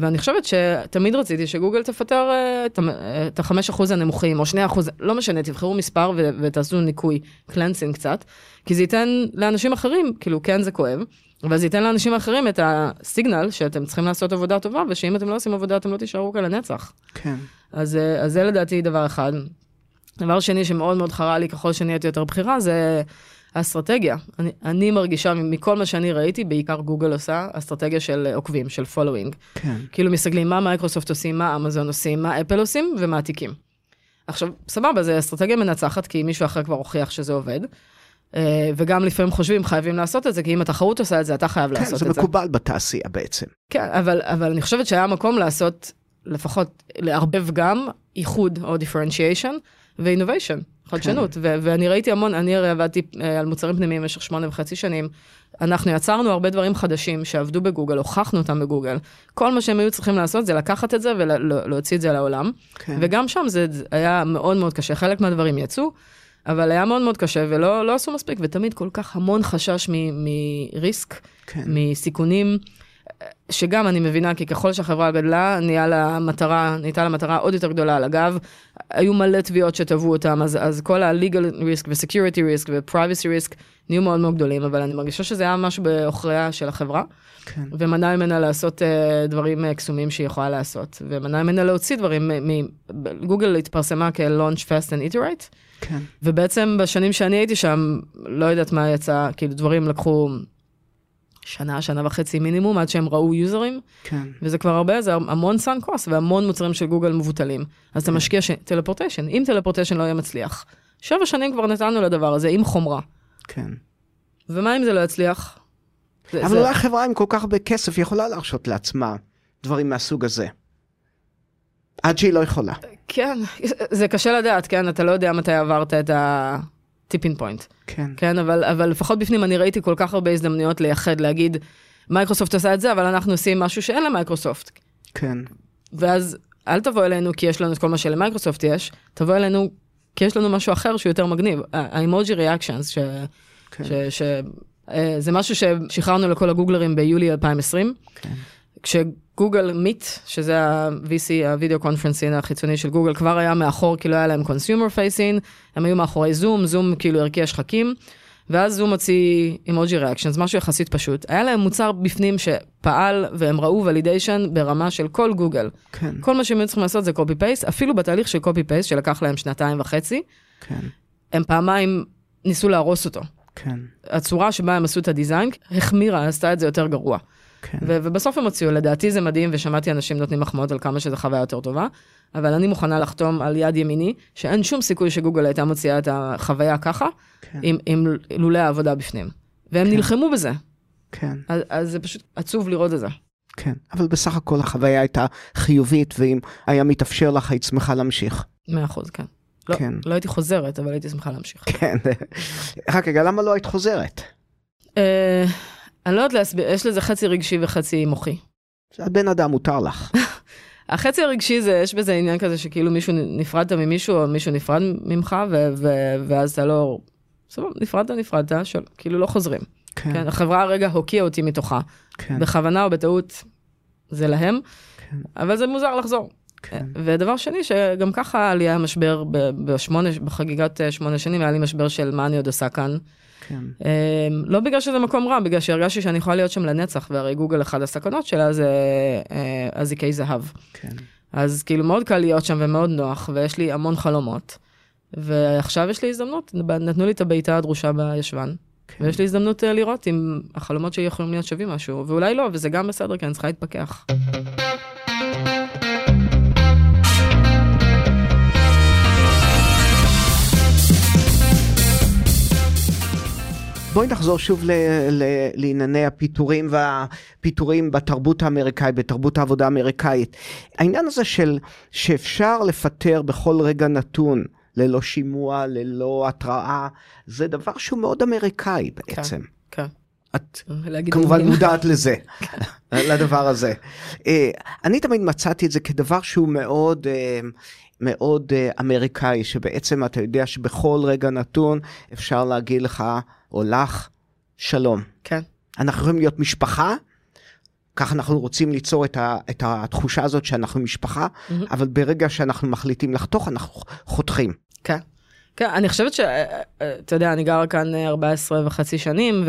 ואני חושבת שתמיד רציתי שגוגל תפטר אה, את ה- את החמש אחוז הנמוכים, או שני אחוז, לא משנה, תבחרו מספר ו... ותעשו ניקוי, cleansing קצת, כי זה ייתן לאנשים אחרים, כאילו כן זה כואב, אבל זה ייתן לאנשים אחרים את הסיגנל שאתם צריכים לעשות עבודה טובה, ושאם אתם לא עושים עבודה אתם לא תישארו כאן לנצח. כן. אז, אה, אז זה לדעתי דבר אחד. דבר שני שמאוד מאוד חרה לי ככל שנהייתי יותר בכירה זה האסטרטגיה. אני, אני מרגישה מכל מה שאני ראיתי, בעיקר גוגל עושה, אסטרטגיה של אה, עוקבים, של following. כן. כאילו מסתכלים מה מייקרוסופט עושים, מה אמזון עושים, מה אפל עושים ומעתיקים. עכשיו, סבבה, זה אסטרטגיה מנצחת, כי מישהו אחר כבר הוכיח שזה עובד. אה, וגם לפעמים חושבים חייבים לעשות את זה, כי אם התחרות עושה את זה, אתה חייב כן, לעשות זה את זה. מקובל בתעשייה בעצם. כן, אבל, אבל אני חושבת שהיה מקום לעשות, לפחות לערבב גם איחוד או differentiation ו-innovation, חדשנות. ו- ואני ראיתי המון, אני הרי עבדתי אה, על מוצרים פנימיים במשך שמונה וחצי שנים. אנחנו יצרנו הרבה דברים חדשים שעבדו בגוגל, הוכחנו אותם בגוגל. כל מה שהם היו צריכים לעשות זה לקחת את זה ולהוציא את זה לעולם. כן. וגם שם זה היה מאוד מאוד קשה, חלק מהדברים יצאו, אבל היה מאוד מאוד קשה ולא לא עשו מספיק, ותמיד כל כך המון חשש מריסק, כן. מסיכונים, שגם אני מבינה, כי ככל שהחברה גדלה, נהיה לה מטרה, נהייתה לה מטרה עוד יותר גדולה על הגב. היו מלא תביעות שתבעו אותם, אז, אז כל ה-legal risk ו-security risk ו-privacy risk נהיו מאוד מאוד גדולים, אבל אני מרגישה שזה היה משהו בעוכריה של החברה, כן. ומנע ממנה לעשות uh, דברים uh, קסומים שהיא יכולה לעשות, ומנע ממנה להוציא דברים, גוגל התפרסמה כ-launch fast and iterate, כן. ובעצם בשנים שאני הייתי שם, לא יודעת מה יצא, כאילו דברים לקחו שנה, שנה וחצי מינימום, עד שהם ראו יוזרים, כן. וזה כבר הרבה, זה המון סאן קוסט והמון מוצרים של גוגל מבוטלים. אז אתה משקיע ש... טלפורטיישן, אם טלפורטיישן לא יהיה מצליח. שבע שנים כבר נתנו לדבר הזה, עם חומרה. כן. ומה אם זה לא יצליח? זה, אבל זה... אולי חברה עם כל כך הרבה כסף יכולה להרשות לעצמה דברים מהסוג הזה. עד שהיא לא יכולה. כן, זה קשה לדעת, כן? אתה לא יודע מתי עברת את, ה... tipping point. כן. כן, אבל, אבל לפחות בפנים אני ראיתי כל כך הרבה הזדמנויות לייחד, להגיד, מייקרוסופט עושה את זה, אבל אנחנו עושים משהו שאין למייקרוסופט. כן. ואז אל תבוא אלינו כי יש לנו את כל מה שלמייקרוסופט יש, תבוא אלינו כי יש לנו משהו אחר שהוא יותר מגניב. ה emoji reactions, ש... כן. ש... ש... אה, זה משהו ששחררנו לכל הגוגלרים ביולי 2020. כן. כש Google Meet, שזה ה-VC, ה video conferencing החיצוני של גוגל, כבר היה מאחור כי לא היה להם consumer facing, הם היו מאחורי זום, זום כאילו הרקיע שחקים, ואז זום הוציא emoji reactions, משהו יחסית פשוט. היה להם מוצר בפנים שפעל והם ראו validation ברמה של כל גוגל. כן. כל מה שהם היו צריכים לעשות זה copy paste, אפילו בתהליך של copy paste שלקח להם שנתיים וחצי, כן. הם פעמיים ניסו להרוס אותו. כן. הצורה שבה הם עשו את הדיזיין החמירה, עשתה את זה יותר גרוע. כן. ו- ובסוף הם הוציאו, לדעתי זה מדהים, ושמעתי אנשים נותנים מחמאות על כמה שזו חוויה יותר טובה, אבל אני מוכנה לחתום על יד ימיני, שאין שום סיכוי שגוגל הייתה מוציאה את החוויה ככה, כן. עם, עם לולא העבודה בפנים. והם כן. נלחמו בזה, כן. אז, אז זה פשוט עצוב לראות את זה. כן. אבל בסך הכל החוויה הייתה חיובית, ואם היה מתאפשר לך, היית שמחה להמשיך. מאה אחוז, כן. לא, כן. לא הייתי חוזרת, אבל הייתי שמחה להמשיך. כן. *laughs* רק רגע, למה לא היית חוזרת? אני לא יודעת להסביר, יש לזה חצי רגשי וחצי מוחי. את בן אדם, מותר לך. *laughs* החצי הרגשי זה, יש בזה עניין כזה שכאילו מישהו נפרדת ממישהו, או מישהו נפרד ממך, ו- ו- ואז אתה לא... סבבה, נפרדת, נפרדת, של, כאילו לא חוזרים. כן. כן, החברה הרגע הוקיעה אותי מתוכה. כן. בכוונה או בטעות, זה להם, כן. אבל זה מוזר לחזור. כן. ודבר שני, שגם ככה לי היה משבר ב- בשמונה, בחגיגת אה, שמונה שנים, היה לי משבר של מה אני עוד עושה כאן. כן. אה, לא בגלל שזה מקום רע, בגלל שהרגשתי שאני יכולה להיות שם לנצח, והרי גוגל, אחד הסכנות שלה זה אה, אזיקי זהב. כן. אז כאילו מאוד קל להיות שם ומאוד נוח, ויש לי המון חלומות. ועכשיו יש לי הזדמנות, נתנו לי את הבעיטה הדרושה בישבן, כן. ויש לי הזדמנות אה, לראות אם החלומות שלי יכולים להיות שווים משהו, ואולי לא, וזה גם בסדר, כי אני צריכה להתפכח. בואי נחזור שוב ל- ל- לענייני הפיטורים והפיטורים בתרבות האמריקאית, בתרבות העבודה האמריקאית. העניין הזה של שאפשר לפטר בכל רגע נתון, ללא שימוע, ללא התראה, זה דבר שהוא מאוד אמריקאי בעצם. כן. את להגיד כמובן. מודעת לזה, *laughs* לדבר הזה. אה, אני תמיד מצאתי את זה כדבר שהוא מאוד... אה, מאוד אה, אמריקאי, שבעצם אתה יודע שבכל רגע נתון אפשר להגיד לך או לך, שלום. כן, אנחנו יכולים להיות משפחה, ככה אנחנו רוצים ליצור את, ה, את התחושה הזאת שאנחנו משפחה, מהמם. אבל ברגע שאנחנו מחליטים לחתוך, אנחנו חותכים. כן. כן, אני חושבת ש... אתה יודע, אני גרה כאן אה, 14 וחצי שנים,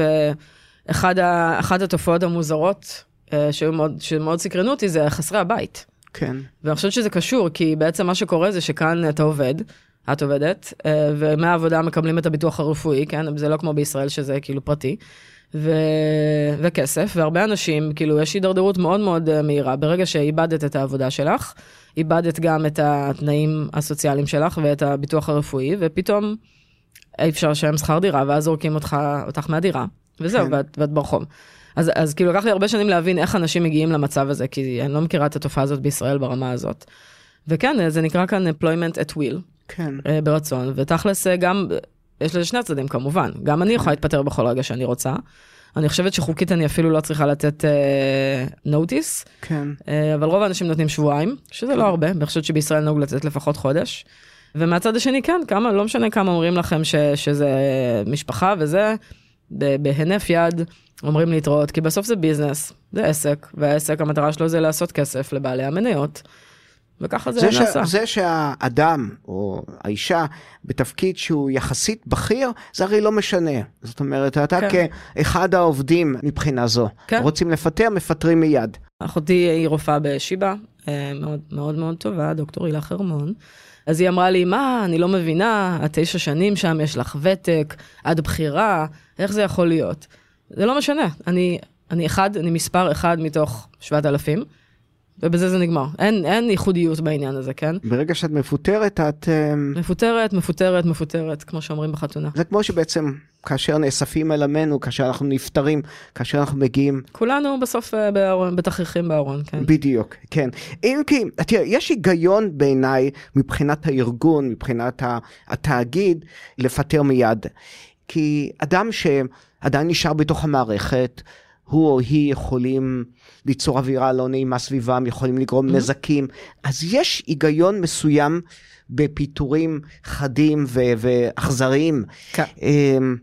ואחת התופעות המוזרות אה, שהיו מאוד, שמאוד סקרנו אותי זה חסרי הבית. כן, ואני חושבת שזה קשור, כי בעצם מה שקורה זה שכאן אתה עובד, את עובדת, אה, ומהעבודה מקבלים את הביטוח הרפואי, כן? זה לא כמו בישראל שזה כאילו פרטי. ו... וכסף, והרבה אנשים, כאילו, יש הידרדרות מאוד מאוד אה, מהירה. ברגע שאיבדת את העבודה שלך, איבדת גם את התנאים הסוציאליים שלך ואת הביטוח הרפואי, ופתאום אי אפשר לשלם שכר דירה, ואז זורקים אותך, אותך מהדירה, וזהו, כן. ואת, ואת ברחוב. אז, אז כאילו לקח לי הרבה שנים להבין איך אנשים מגיעים למצב הזה, כי אני לא מכירה את התופעה הזאת בישראל ברמה הזאת. וכן, זה נקרא כאן employment at will, כן, אה, ברצון, ותכלס אה, גם, יש לזה שני צדדים כמובן, גם אני יכולה להתפטר בכל רגע שאני רוצה. אני חושבת שחוקית אני אפילו לא צריכה לתת נוטיס, uh, כן, uh, אבל רוב האנשים נותנים שבועיים, שזה לא הרבה, אני חושבת שבישראל נהוג לתת לפחות חודש. ומהצד השני כן, כמה, לא משנה כמה אומרים לכם ש, שזה משפחה וזה, בהינף יד אומרים להתראות, כי בסוף זה ביזנס, זה עסק, והעסק המטרה שלו זה לעשות כסף לבעלי המניות, וככה זה, זה, ש... נעשה. זה שהאדם או האישה בתפקיד שהוא יחסית בכיר, זה הרי לא משנה. זאת אומרת, אתה כן. כאחד העובדים מבחינה זו, כן. רוצים לפטר, מפטרים מיד. אחותי היא רופאה בשיבא, אה, מאוד מאוד מאוד טובה, דוקטור הילה חרמון. אז היא אמרה לי, מה, אני לא מבינה, את תשע שנים שם, יש לך ותק, את בכירה, איך זה יכול להיות? זה לא משנה, אני, אני אחד, אני מספר אחד מתוך שבעת אלפים, ובזה זה נגמר. אין, אין ייחודיות בעניין הזה, כן? ברגע שאת מפוטרת, את... אמ, מפוטרת, מפוטרת, מפוטרת, כמו שאומרים בחתונה. זה כמו שבעצם כאשר נאספים אל עמנו, כאשר אנחנו נפטרים, כאשר אנחנו מגיעים, כולנו בסוף אה, בארון, בתכריכים בארון, כן. בדיוק, כן. אם כי, תראה, יש היגיון בעיניי מבחינת הארגון, מבחינת התאגיד, לפטר מיד. כי אדם שעדיין נשאר בתוך המערכת, הוא או היא יכולים ליצור אווירה לא נעימה סביבם, יכולים לגרום נזקים. אז יש היגיון מסוים בפיטורים חדים ו- ואכזריים. כן. אמ,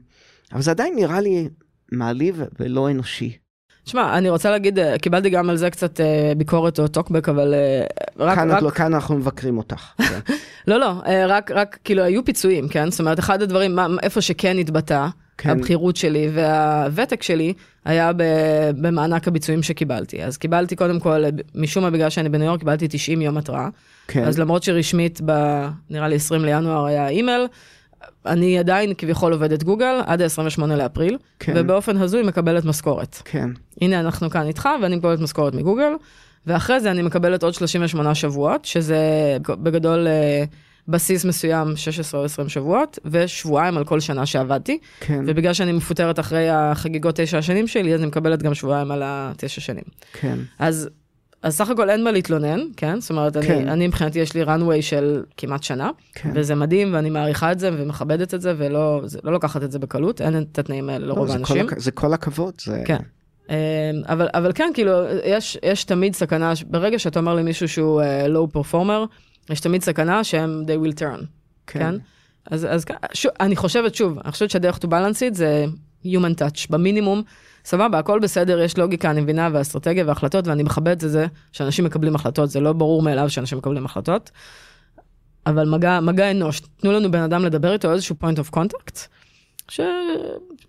אבל זה עדיין נראה לי מעליב ולא אנושי. תשמע, אני רוצה להגיד, אה, קיבלתי גם על זה קצת אה, ביקורת או טוקבק, אבל אה, רק... כאן, רק... לא, כאן אנחנו מבקרים אותך. *laughs* כן. לא, לא, רק, רק, כאילו, היו פיצויים, כן? זאת אומרת, אחד הדברים, מה, איפה שכן התבטא, כן. הבכירות שלי והוותק שלי, היה במענק הביצועים שקיבלתי. אז קיבלתי, קודם כל, משום מה, בגלל שאני בניו יורק, קיבלתי 90 יום התראה. כן. אז למרות שרשמית, ב, נראה לי 20 לינואר היה אימייל, אני עדיין כביכול עובדת גוגל עד ה-28 לאפריל, כן. ובאופן הזוי מקבלת משכורת. כן, הנה אנחנו כאן איתך ואני מקבלת משכורת מגוגל, ואחרי זה אני מקבלת עוד 38 שבועות, שזה בגדול אה, בסיס מסוים 16 או 20 שבועות, ושבועיים על כל שנה שעבדתי, כן, ובגלל שאני מפוטרת אחרי החגיגות תשע השנים שלי, אז אני מקבלת גם שבועיים על התשע שנים. כן, אז, אז סך הכל אין מה להתלונן, כן? זאת אומרת, כן. אני, אני מבחינתי יש לי runway של כמעט שנה, כן. וזה מדהים, ואני מעריכה את זה ומכבדת את זה, ולא זה, לא לוקחת את זה בקלות, אין את התנאים האלה לרוב לא, כל, האנשים. זה כל הכבוד. זה... כן. אמ, אבל, אבל כן, כאילו, יש, יש תמיד סכנה, ברגע שאתה אומר למישהו שהוא uh, low performer, יש תמיד סכנה שהם they will turn, כן? כן? אז, אז שוב, אני חושבת, שוב, אני חושבת שהדרך to balance it זה human touch, במינימום, סבבה, הכל בסדר, יש לוגיקה, אני מבינה, ואסטרטגיה והחלטות, ואני מכבדת את זה שאנשים מקבלים החלטות, זה לא ברור מאליו שאנשים מקבלים החלטות, אבל מגע, מגע אנוש, תנו לנו בן אדם לדבר איתו, איזשהו point of contact, של...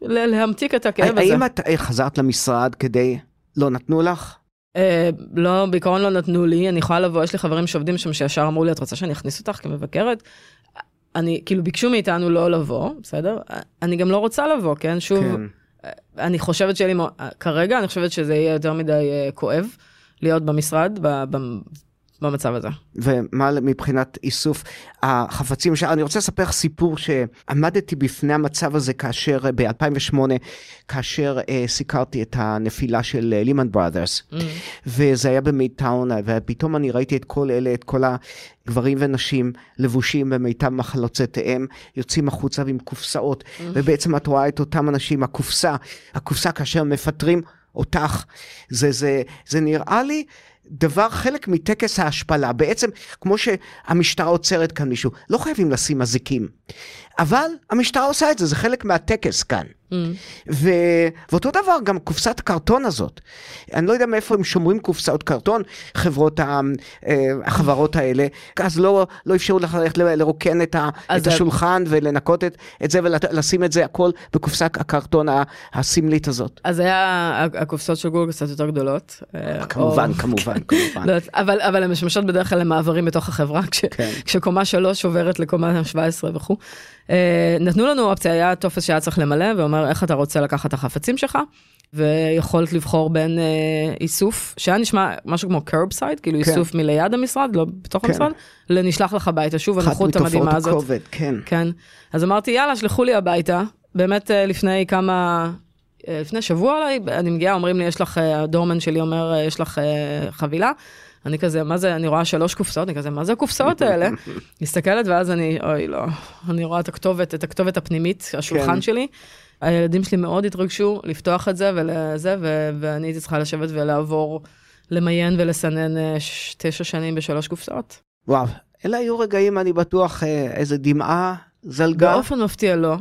להמתיק את הכאב הזה. האם את אה, חזרת למשרד כדי... לא נתנו לך? אה, לא, בעיקרון לא נתנו לי, אני יכולה לבוא, יש לי חברים שעובדים שם שישר אמרו לי, את רוצה שאני אכניס אותך כמבקרת? אני, כאילו, ביקשו מאיתנו לא לבוא, בסדר? אני גם לא רוצה לבוא, כן? שוב, כן. אני חושבת שיהיה לי, כרגע אני חושבת שזה יהיה יותר מדי אה, כואב להיות במשרד ב, ב, במצב הזה. ומה מבחינת איסוף החפצים? ש- אני רוצה לספר סיפור שעמדתי בפני המצב הזה כאשר אה, ב-2008, כאשר אה, סיקרתי את הנפילה של לימן בראדרס, וזה היה במידטאון, ופתאום אני ראיתי את כל אלה, את כל הגברים ונשים לבושים במיטב מחלוצותיהם, יוצאים החוצה עם קופסאות, ובעצם את רואה את אותם אנשים, הקופסה, הקופסה כאשר מפטרים אותך, זה, זה, זה נראה לי דבר, חלק מטקס ההשפלה. בעצם, כמו שהמשטרה עוצרת כאן מישהו, לא חייבים לשים אזיקים. אבל המשטרה עושה את זה, זה חלק מהטקס כאן. ו... ואותו דבר גם קופסת הקרטון הזאת. אני לא יודע מאיפה הם שומרים קופסאות קרטון, חברות ה... אה, החברות האלה, אז לא, לא אפשרו לך ללכת לרוקן את, ה... את השולחן ולנקות את, את זה ולשים את זה הכל בקופסת הקרטון הסמלית הזאת. אז היה, הקופסאות של גוגל קצת יותר גדולות. אה, כמובן, או- כמובן, כמובן. *laughs* לא אבל, אבל הן משמשות בדרך כלל למעברים בתוך החברה, כש, כן. כשקומה שלוש עוברת לקומה 17 וכו'. אה, נתנו לנו אופציה, היה טופס שהיה צריך למלא, ואומר איך אתה רוצה לקחת את החפצים שלך, ויכולת לבחור בין אה, איסוף, שהיה נשמע משהו כמו curbside, כאילו כן. איסוף מליד המשרד, לא בתוך כן. המשרד, לנשלח לך הביתה, שוב אחת הנוחות מתופעות המדהימה הזאת. הכובד, כן. כן. אז אמרתי, יאללה, שלחו לי הביתה. באמת אה, לפני כמה, אה, לפני שבוע אולי, אני מגיעה, אומרים לי, יש לך, הדורמן שלי אומר, יש לך חבילה. אני כזה, מה זה, אני רואה שלוש קופסאות, אני כזה, מה זה הקופסאות האלה? *laughs* מסתכלת, ואז אני, אוי, לא, אני רואה את הכתובת, את הכתובת הפנימית, השולחן כן. שלי. הילדים שלי מאוד התרגשו לפתוח את זה ולזה, ו- ואני הייתי צריכה לשבת ולעבור, למיין ולסנן אה, ש- תשע שנים בשלוש קופסאות. וואו, אלה היו רגעים, אני בטוח, אה, איזה דמעה זלגה. באופן מפתיע לא.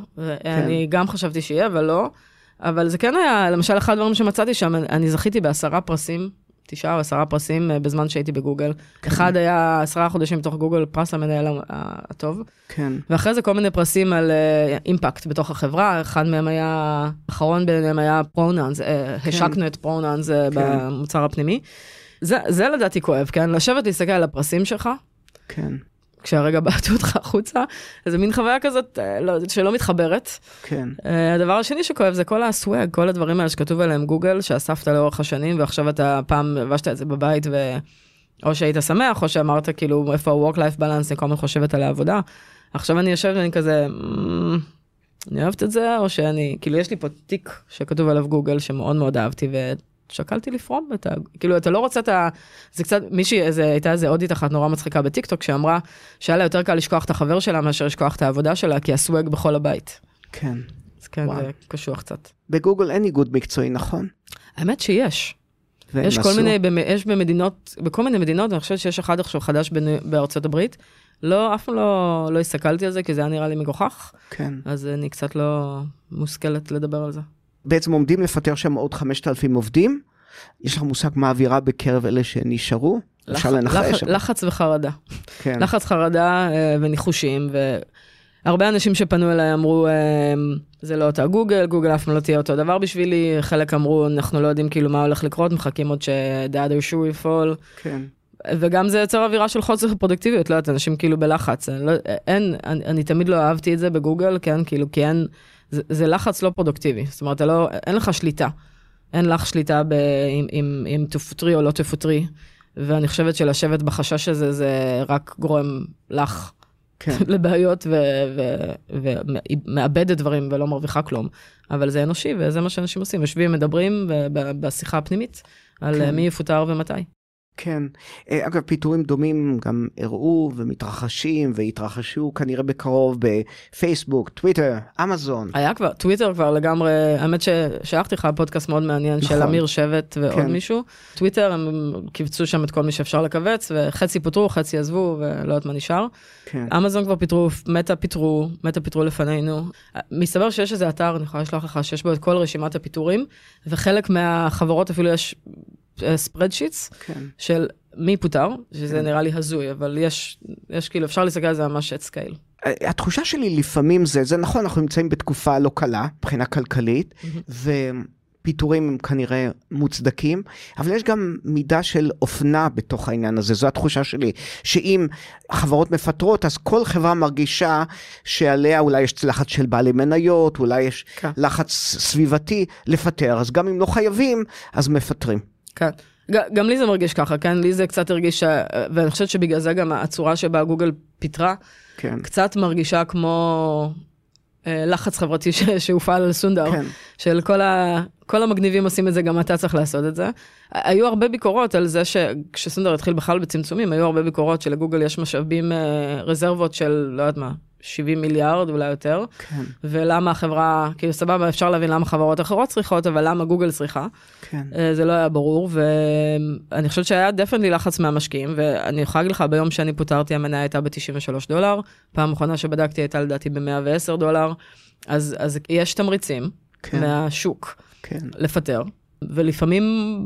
אני גם חשבתי שיהיה, אבל לא. אבל זה כן היה, למשל, אחד הדברים שמצאתי שם, אני זכיתי בעשרה פרסים, תשעה או עשרה פרסים אה, בזמן שהייתי בגוגל. אחד היה עשרה חודשים בתוך גוגל, פרס המנהל ה- הטוב. כן, ואחרי זה כל מיני פרסים על אה, impact בתוך החברה, אחד מהם היה, האחרון ביניהם היה pronouns, השקנו את pronouns כן. במוצר הפנימי. זה, זה לדעתי כואב, כן? לשבת להסתכל על הפרסים שלך, כן, כשהרגע בעטו אותך החוצה, איזה מין חוויה כזאת אה, לא, שלא מתחברת. כן. אה, הדבר השני שכואב זה כל ה swag, כל הדברים האלה שכתוב עליהם גוגל, שאספת לאורך השנים, ועכשיו אתה פעם לבשת את זה בבית או שהיית שמח, או שאמרת כאילו איפה ה-work-life balance, אני כל הזמן חושבת על העבודה. עכשיו אני יושבת ואני כזה, "מ, אני אוהבת את זה, או שאני, כאילו יש לי פה תיק שכתוב עליו גוגל שמאוד מאוד אהבתי, ושקלתי לפרום את ה... כאילו אתה לא רוצה את ה... זה קצת, מישהי, איזה, הייתה איזה הודית אחת נורא מצחיקה בטיקטוק, שאמרה שהיה לה יותר קל לשכוח את החבר שלה מאשר לשכוח את העבודה שלה, כי הסוואג בכל הבית. כן. אז כן, וואו. זה קשוח קצת. בגוגל אין איגוד מקצועי, נכון? האמת שיש. יש כל מיני, יש במדינות, בכל מיני מדינות, אני חושבת שיש אחד עכשיו חדש בארצות הברית. לא, אף פעם לא, לא הסתכלתי על זה, כי זה היה נראה לי מגוחך, כן. אז אני קצת לא מושכלת לדבר על זה. בעצם עומדים לפטר שם עוד 5,000 עובדים. יש לך מושג מה האווירה בקרב אלה שנשארו? אפשר לח- לנחש. לח- לחץ וחרדה. כן. לחץ חרדה אה, וניחושים, והרבה אנשים שפנו אליי אמרו, אה, זה לא אותה גוגל, גוגל אף פעם לא תהיה אותו דבר בשבילי, חלק אמרו, אנחנו לא יודעים כאילו מה הולך לקרות, מחכים עוד ש-the other shoe fall, כן. וגם זה יוצר אווירה של חוסר פרודקטיביות, לא יודעת, אנשים כאילו בלחץ, אני לא, אין, אני, אני תמיד לא אהבתי את זה בגוגל, כן, כאילו, כי אין, זה, זה לחץ לא פרודוקטיבי, זאת אומרת, לא, אין לך שליטה, אין לך שליטה ב, אם, אם, אם תפוטרי או לא תפוטרי, ואני חושבת שלשבת בחשש הזה, זה רק גורם לך כן. *laughs* לבעיות ומאבדת דברים ולא מרוויחה כלום, אבל זה אנושי וזה מה שאנשים עושים, יושבים, מדברים בשיחה הפנימית על כן. מי יפוטר ומתי. כן. אה, אגב, פיטורים דומים גם אירעו ומתרחשים והתרחשו כנראה בקרוב בפייסבוק, טוויטר, אמזון. היה כבר, טוויטר כבר לגמרי, האמת ששלחתי לך פודקאסט מאוד מעניין נכון. של אמיר שבט ועוד כן. מישהו. טוויטר, הם כיווצו שם את כל מי שאפשר לכווץ, וחצי פוטרו, חצי עזבו, ולא יודעת מה נשאר. כן. אמזון כבר פיטרו, מטא פיטרו, מטא פיטרו לפנינו. מסתבר שיש איזה אתר, אני יכולה לשלוח לך, שיש בו את כל רשימת הפיטורים, וחלק מהחברות אפילו יש spreadsheets כן. של מי פוטר, שזה כן. נראה לי הזוי, אבל יש, יש כאילו, אפשר להסתכל על זה ממש at scale. אה, התחושה שלי לפעמים זה, זה נכון, אנחנו נמצאים בתקופה לא קלה, מבחינה כלכלית, ופיטורים הם כנראה מוצדקים, אבל יש גם מידה של אופנה בתוך העניין הזה, זו התחושה שלי, שאם חברות מפטרות, אז כל חברה מרגישה שעליה אולי יש לחץ של בעלי מניות, אולי יש כן. לחץ סביבתי לפטר, אז גם אם לא חייבים, אז מפטרים. כן. גם לי זה מרגיש ככה, כן? לי זה קצת הרגיש, ואני חושבת שבגלל זה גם הצורה שבה גוגל פיטרה, כן. קצת מרגישה כמו אה, לחץ חברתי ש- שהופעל על סונדר, כן. של כל, ה, כל המגניבים עושים את זה, גם אתה צריך לעשות את זה. היו הרבה ביקורות על זה שכשסונדר התחיל בכלל בצמצומים, היו הרבה ביקורות שלגוגל יש משאבים, אה, רזרבות של, לא יודעת מה, 70 מיליארד, אולי יותר, כן, ולמה החברה, כאילו סבבה, אפשר להבין למה חברות אחרות צריכות, אבל למה גוגל צריכה. כן. אה, זה לא היה ברור, ואני חושבת שהיה definitely לחץ מהמשקיעים, ואני יכולה להגיד לך, ביום שאני פוטרתי המניה הייתה ב-93 דולר, פעם אחרונה שבדקתי הייתה לדעתי ב-110 דולר, אז, אז יש תמריצים כן. מהשוק כן. לפטר, ולפעמים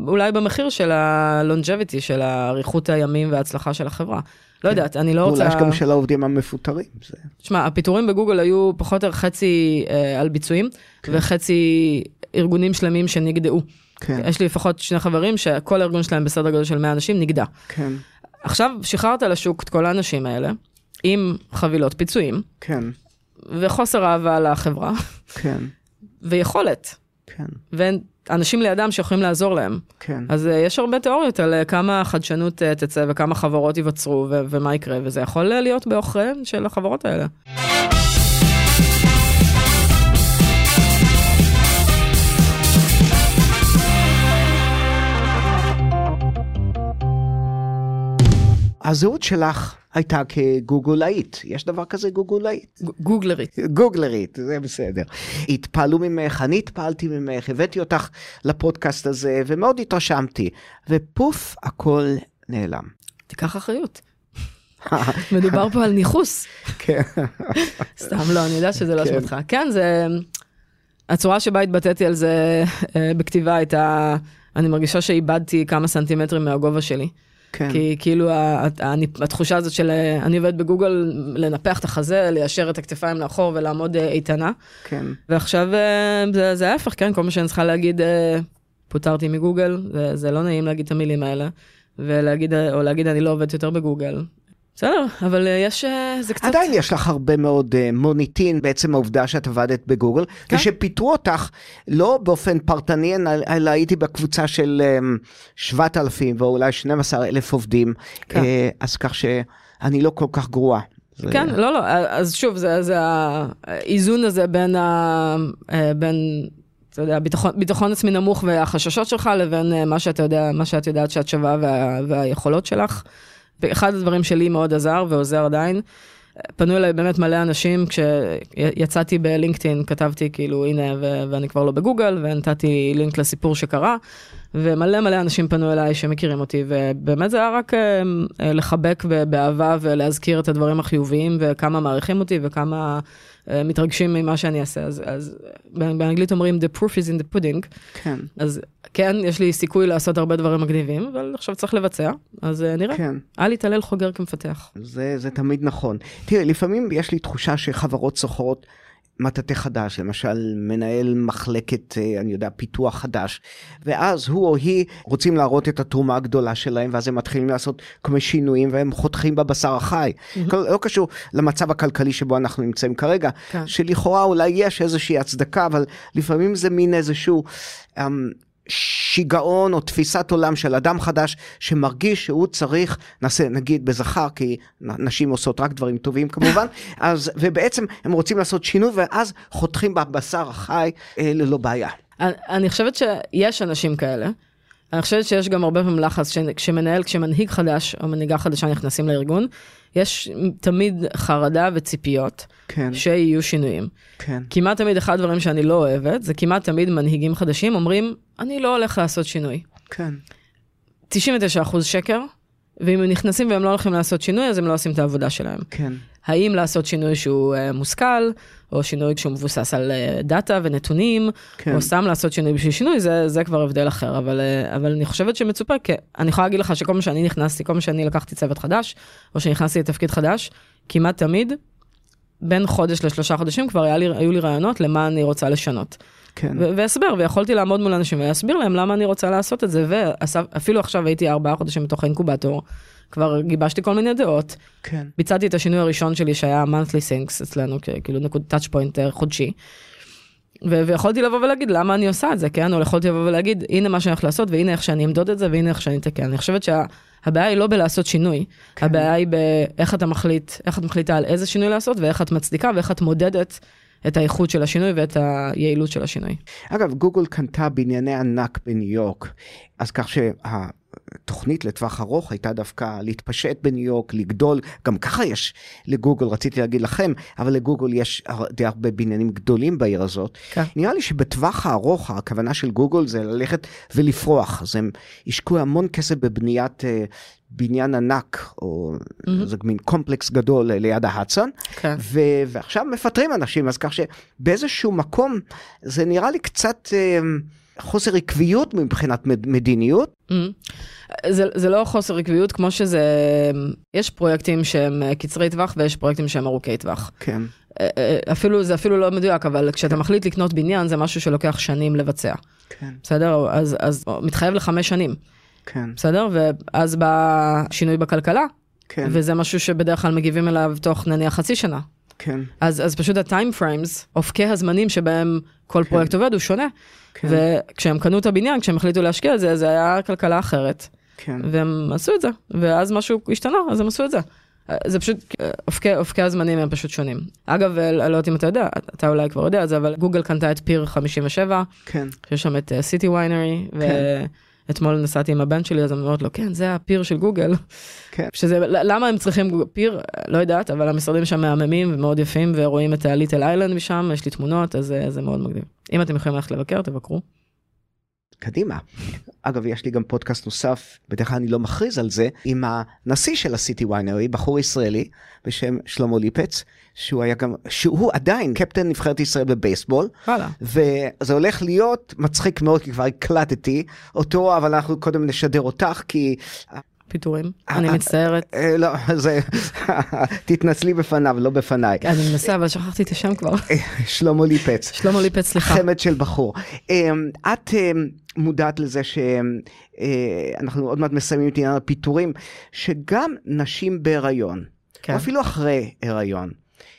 אולי במחיר של ה-longevity, של אריכות הימים וההצלחה של החברה. לא יודעת, אני לא רוצה... אולי יש גם של העובדים המפוטרים. זה... תשמע, הפיטורים בגוגל היו פחות או יותר חצי אה, על ביצועים, כן. וחצי ארגונים שלמים שנגדעו. כן, יש לי לפחות שני חברים שכל הארגון שלהם בסדר גודל של 100 אנשים נגדע. כן, עכשיו שחררת לשוק את כל האנשים האלה, עם חבילות פיצויים, כן, וחוסר אהבה לחברה, כן, ויכולת, כן, ואנשים לידם שיכולים לעזור להם. כן. אז uh, יש הרבה תיאוריות על uh, כמה חדשנות uh, תצא וכמה חברות ייווצרו ו- ומה יקרה, וזה יכול uh, להיות בעוכריהן של החברות האלה. הזהות שלך הייתה כגוגולאית, יש דבר כזה גוגולאית? גוגלרית. גוגלרית, זה בסדר. התפעלו ממך, אני התפעלתי ממך, הבאתי אותך לפודקאסט הזה, ומאוד התרשמתי. ופוף, הכל נעלם. תיקח אחריות. *laughs* מדובר פה על ניכוס. כן, *laughs* סתם לא, אני יודעת שזה לא כן. אשמתך. כן, זה... הצורה שבה התבטאתי על זה אה, בכתיבה הייתה, אני מרגישה שאיבדתי כמה סנטימטרים מהגובה שלי. כן, כי כאילו התחושה הזאת של אני עובד בגוגל לנפח את החזה, ליישר את הכתפיים לאחור ולעמוד אה, איתנה. כן, ועכשיו אה, זה, זה ההפך, כן, כל מה שאני צריכה להגיד, אה, פוטרתי מגוגל, זה, זה לא נעים להגיד את המילים האלה, ולהגיד, או להגיד אני לא עובדת יותר בגוגל. בסדר, אבל אה, יש, אה, זה קצת... עדיין יש לך הרבה מאוד uh, מוניטין בעצם העובדה שאת עבדת בגוגל, כן. ושפיטרו אותך לא באופן פרטני, אלא הייתי בקבוצה של um, 7,000 ואולי 12,000 עובדים, כן. אז כך שאני לא כל כך גרועה. זה- כן, לא, לא, אז שוב, זה, זה האיזון הזה בין, ה, אה, בין, אתה יודע, ביטחון, ביטחון עצמי נמוך והחששות שלך, לבין אה, מה שאתה יודע, מה שאת יודעת שאת שווה וה, והיכולות שלך. ואחד הדברים שלי מאוד עזר ועוזר עדיין, פנו אליי באמת מלא אנשים, כשיצאתי בלינקדאין, כתבתי כאילו, הנה, ו- ואני כבר לא בגוגל, ונתתי לינק לסיפור שקרה, ומלא מלא אנשים פנו אליי שמכירים אותי, ובאמת זה היה רק אה, לחבק באהבה ולהזכיר את הדברים החיוביים, וכמה מעריכים אותי, וכמה אה, מתרגשים ממה שאני אעשה. אז, אז באנ- באנגלית אומרים, the proof is in the pudding, כן, אז כן, יש לי סיכוי לעשות הרבה דברים מגניבים, אבל עכשיו צריך לבצע, אז אה, נראה. כן. אל יתהלל חוגר כמפתח. זה, זה תמיד נכון. תראה, לפעמים יש לי תחושה שחברות שוכרות מטאטא חדש, למשל מנהל מחלקת, אה, אני יודע, פיתוח חדש, ואז הוא או היא רוצים להראות את התרומה הגדולה שלהם, ואז הם מתחילים לעשות כל מיני שינויים, והם חותכים בבשר החי. כל- לא קשור למצב הכלכלי שבו אנחנו נמצאים כרגע, כן. שלכאורה אולי יש איזושהי הצדקה, אבל לפעמים זה מין איזשהו... אמ, שיגעון או תפיסת עולם של אדם חדש שמרגיש שהוא צריך, נעשה נגיד בזכר, כי נשים עושות רק דברים טובים כמובן, *laughs* אז, ובעצם הם רוצים לעשות שינוי ואז חותכים בבשר החי אה, ללא בעיה. אני חושבת שיש אנשים כאלה. אני חושבת שיש גם הרבה פעמים לחץ כשמנהל, כשמנהיג חדש או מנהיגה חדשה נכנסים לארגון, יש תמיד חרדה וציפיות כן, שיהיו שינויים. כן, כמעט תמיד אחד הדברים שאני לא אוהבת, זה כמעט תמיד מנהיגים חדשים אומרים, אני לא הולך לעשות שינוי. כן, 99% שקר, ואם הם נכנסים והם לא הולכים לעשות שינוי, אז הם לא עושים את העבודה שלהם. כן, האם לעשות שינוי שהוא uh, מושכל, או שינוי כשהוא מבוסס על uh, דאטה ונתונים, כן. או סתם לעשות שינוי בשביל שינוי, זה, זה כבר הבדל אחר. אבל, uh, אבל אני חושבת שמצופה, כי אני יכולה להגיד לך שכל מה שאני נכנסתי, כל מה שאני לקחתי צוות חדש, או שנכנסתי לתפקיד חדש, כמעט תמיד, בין חודש לשלושה חודשים כבר לי, היו לי רעיונות למה אני רוצה לשנות. כן, והסבר, ויכולתי לעמוד מול אנשים ולהסביר להם למה אני רוצה לעשות את זה, ואפילו עכשיו הייתי ארבעה חודשים בתוך האינקובטור, כבר גיבשתי כל מיני דעות, כן, ביצעתי את השינוי הראשון שלי שהיה monthly sinks אצלנו, כאילו נקוד touch point אה, חודשי. ו- ויכולתי לבוא ולהגיד למה אני עושה את זה, כן? או יכולתי לבוא ולהגיד הנה מה שאני הולך לעשות והנה איך שאני אמדוד את זה והנה איך שאני אתקן. אני חושבת שהבעיה היא לא בלעשות שינוי, כן. הבעיה היא באיך אתה מחליט, איך את מחליטה על איזה שינוי לעשות ואיך את מצדיקה ואיך את מודדת את האיכות של השינוי ואת היעילות של השינוי. אגב, גוגל קנתה בנייני ענק בניו יורק, אז כך שהתוכנית לטווח ארוך הייתה דווקא להתפשט בניו יורק, לגדול, גם ככה יש לגוגל, רציתי להגיד לכם, אבל לגוגל יש די הרבה בניינים גדולים בעיר הזאת. כן. נראה לי שבטווח הארוך הכוונה של גוגל זה ללכת ולפרוח, אז הם השקיעו המון כסף בבניית... אה, בניין ענק, או זה מין קומפלקס גדול ליד ההדסון, כן. ו- ועכשיו מפטרים אנשים, אז כך שבאיזשהו מקום זה נראה לי קצת אה, חוסר עקביות מבחינת מד- מדיניות. זה, זה לא חוסר עקביות כמו שזה, יש פרויקטים שהם אה, קצרי טווח ויש פרויקטים שהם ארוכי טווח. כן, אה, אה, אפילו, זה אפילו לא מדויק, אבל כשאתה מחליט לקנות בניין זה משהו שלוקח שנים לבצע, כן, בסדר? אז, אז מתחייב לחמש שנים, כן, בסדר? ואז בא שינוי בכלכלה, כן, וזה משהו שבדרך כלל מגיבים אליו תוך נניח חצי שנה. כן, אז, אז פשוט ה time frames, אופקי הזמנים שבהם כל כן. פרויקט עובד הוא שונה. כן. וכשהם קנו את הבניין, כשהם החליטו להשקיע את זה, זה היה כלכלה אחרת. כן, והם עשו את זה, ואז משהו השתנה, אז הם עשו את זה. זה פשוט, אופקי, אופקי הזמנים הם פשוט שונים. אגב, אני לא יודעת אם אתה יודע, אתה אולי כבר יודע את זה, אבל גוגל קנתה את Pier 57, כן, שיש שם את City Winery, ואתמול נסעתי עם הבן שלי, אז אני אומרת לו, כן, זה ה pier של גוגל. כן. *laughs* שזה, למה הם צריכים פיר? לא יודעת, אבל המשרדים שם מהממים ומאוד יפים, ורואים את הליטל איילנד משם, יש לי תמונות, אז זה- זה מאוד מגניב. אם אתם יכולים ללכת לבקר, תבקרו. קדימה. אגב, יש לי גם פודקאסט נוסף, בדרך כלל אני לא מכריז על זה, עם הנשיא של הסיטי ויינרי, בחור ישראלי בשם שלמה ליפץ, שהוא היה גם, שהוא עדיין קפטן נבחרת ישראל בבייסבול, וואלה. וזה הולך להיות מצחיק מאוד, כי כבר הקלטתי אותו, אבל אנחנו קודם נשדר אותך, כי... פיטורים. אה, אני אה, מצטערת. אה, לא, *laughs* זה... תתנצלי בפניו, לא בפניי. אני מנסה, אבל שכחתי את השם כבר. שלמה ליפץ. שלמה ליפץ, סליחה. חמד של בחור. אמ, את אמ, מודעת לזה שאנחנו עוד מעט מסיימים את עניין הפיטורים, שגם נשים בהיריון, כן. אפילו אחרי הריון,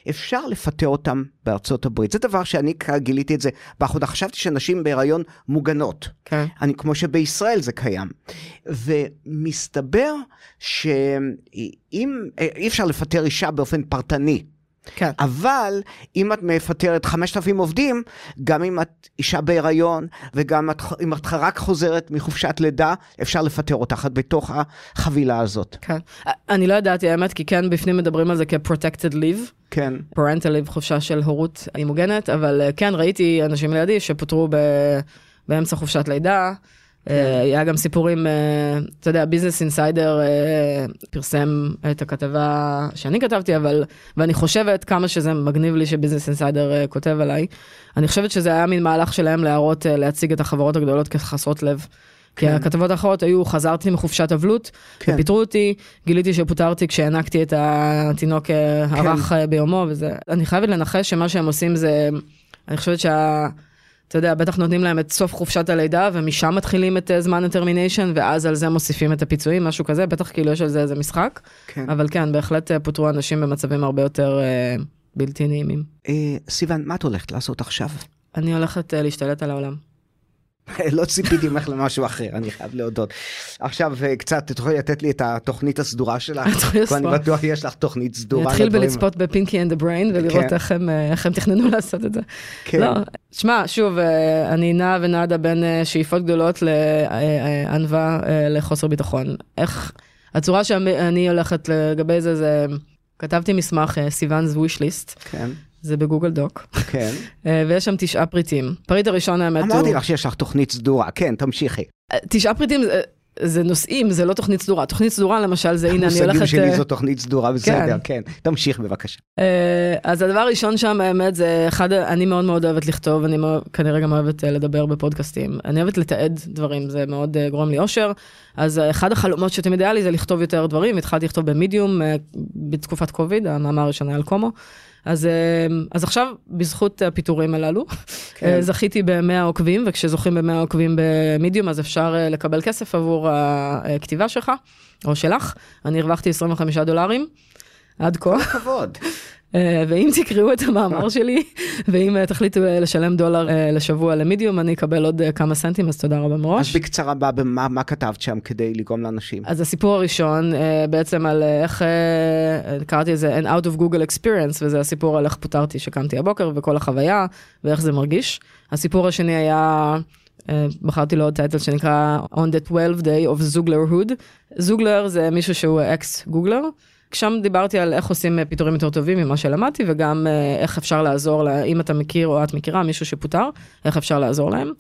אפשר לפטר אותם בארצות הברית. זה דבר שאני גיליתי את זה באחרונה. חשבתי שנשים בהיריון מוגנות. כן. אני, כמו שבישראל זה קיים. ומסתבר שאם, אי אפשר לפטר אישה באופן פרטני, כן. אבל אם את מפטרת 5,000 עובדים, גם אם את אישה בהיריון, וגם את, אם את רק חוזרת מחופשת לידה, אפשר לפטר אותך, את בתוך החבילה הזאת. כן. אני לא ידעתי האמת, כי כן בפנים מדברים על זה כ-protected leave. כן. parental leave, חופשה של הורות היא מוגנת, אבל אה, כן ראיתי אנשים לידי שפוטרו ב... באמצע חופשת לידה. אה, היה גם סיפורים, אה, אתה יודע, Business Insider פרסם את הכתבה שאני כתבתי, אבל, ואני חושבת כמה שזה מגניב לי ש Business Insider אה, כותב עליי, אני חושבת שזה היה מין מהלך שלהם להראות, אה, להציג את החברות הגדולות כחסרות לב. כי כן. הכתבות האחרות היו, חזרתי מחופשת אבלות, כן. ופיטרו אותי, גיליתי שפוטרתי כשהנקתי את התינוק אה, הרך אה, ביומו, וזה, אני חייבת לנחש שמה שהם עושים זה, אני חושבת שה... אתה יודע, בטח נותנים להם את סוף חופשת הלידה, ומשם מתחילים את אה, זמן הטרמיניישן, ואז על זה מוסיפים את הפיצויים, משהו כזה, בטח כאילו יש על זה איזה משחק, כן. אבל כן, בהחלט אה, פוטרו אנשים במצבים הרבה יותר אה, בלתי נעימים. אה, סיוון, מה את הולכת לעשות עכשיו? אני הולכת אה, להשתלט על העולם. *laughs* לא ציפיתי ממך למשהו אחר, אני חייב להודות. עכשיו אה, קצת, תוכלי לתת לי את התוכנית הסדורה שלך? אני. בטוח יש לך תוכנית סדורה. לדברים. בלצפות ב Pinky and the Brain ולראות כן. איך הם, אה, איך הם תכננו *laughs* לעשות את זה. כן. לא, שמע, שוב, אה, אני נעה ונדה בין שאיפות גדולות לענווה, לחוסר ביטחון. איך, הצורה שאני הולכת לגבי זה, זה, כתבתי מסמך, Sivan's wish list, כן, זה ב Google Doc, כן. *laughs* אה, ויש שם תשעה פריטים. פריט הראשון האמת הוא... אמרתי לך שיש לך תוכנית סדורה, כן, תמשיכי. אה, תשעה פריטים זה, זה נושאים, זה לא תוכנית סדורה. תוכנית סדורה למשל זה, הנה אני המושגים הולכת... שלי אה, זו תוכנית סדורה, בסדר, כן. תמשיך בבקשה. אה, אז הדבר הראשון שם האמת זה אחד, אני מאוד מאוד אוהבת לכתוב, אני כנראה גם אוהבת אה, לדבר בפודקאסטים. אני אוהבת לתעד דברים, זה מאוד אה, גורם לי אושר. אז אה, אחד החלומות שתמיד היה לי זה לכתוב יותר דברים, התחלתי לכתוב במדיום אה, בתקופת קוביד, המאמר הראשון היה על קומו. אז, אה, אז עכשיו, בזכות הפיטורים הללו, כן. אה, זכיתי ב-100 עוקבים, וכשזוכים ב-100 עוקבים במדיום, אז אפשר אה, לקבל כסף עבור הכתיבה שלך, או שלך. אני הרווחתי 25 דולרים עד כה. כבוד. אה, *laughs* ואם תקראו את המאמר *laughs* שלי, ואם אה, תחליטו אה, לשלם דולר אה, לשבוע למדיום, אני אקבל עוד אה, כמה סנטים, אז תודה רבה אז מראש. בקצרה, מה- במה- מה כתבת שם כדי לגרום לאנשים? אז הסיפור הראשון, אה, בעצם על אה, איך, אה, קראתי לזה an out of Google experience, וזה הסיפור על איך פוטרתי שקמתי הבוקר וכל החוויה, ואיך זה מרגיש. הסיפור השני היה, אה, בחרתי לו עוד title שנקרא On the 12 day of Xooglerhood. Xoogler זה מישהו שהוא ex Googler. שם דיברתי על איך עושים אה, פיטורים יותר טובים ממה שלמדתי, וגם אה, איך אפשר לעזור, לה, אם אתה מכיר או את מכירה מישהו שפוטר, איך אפשר לעזור להם.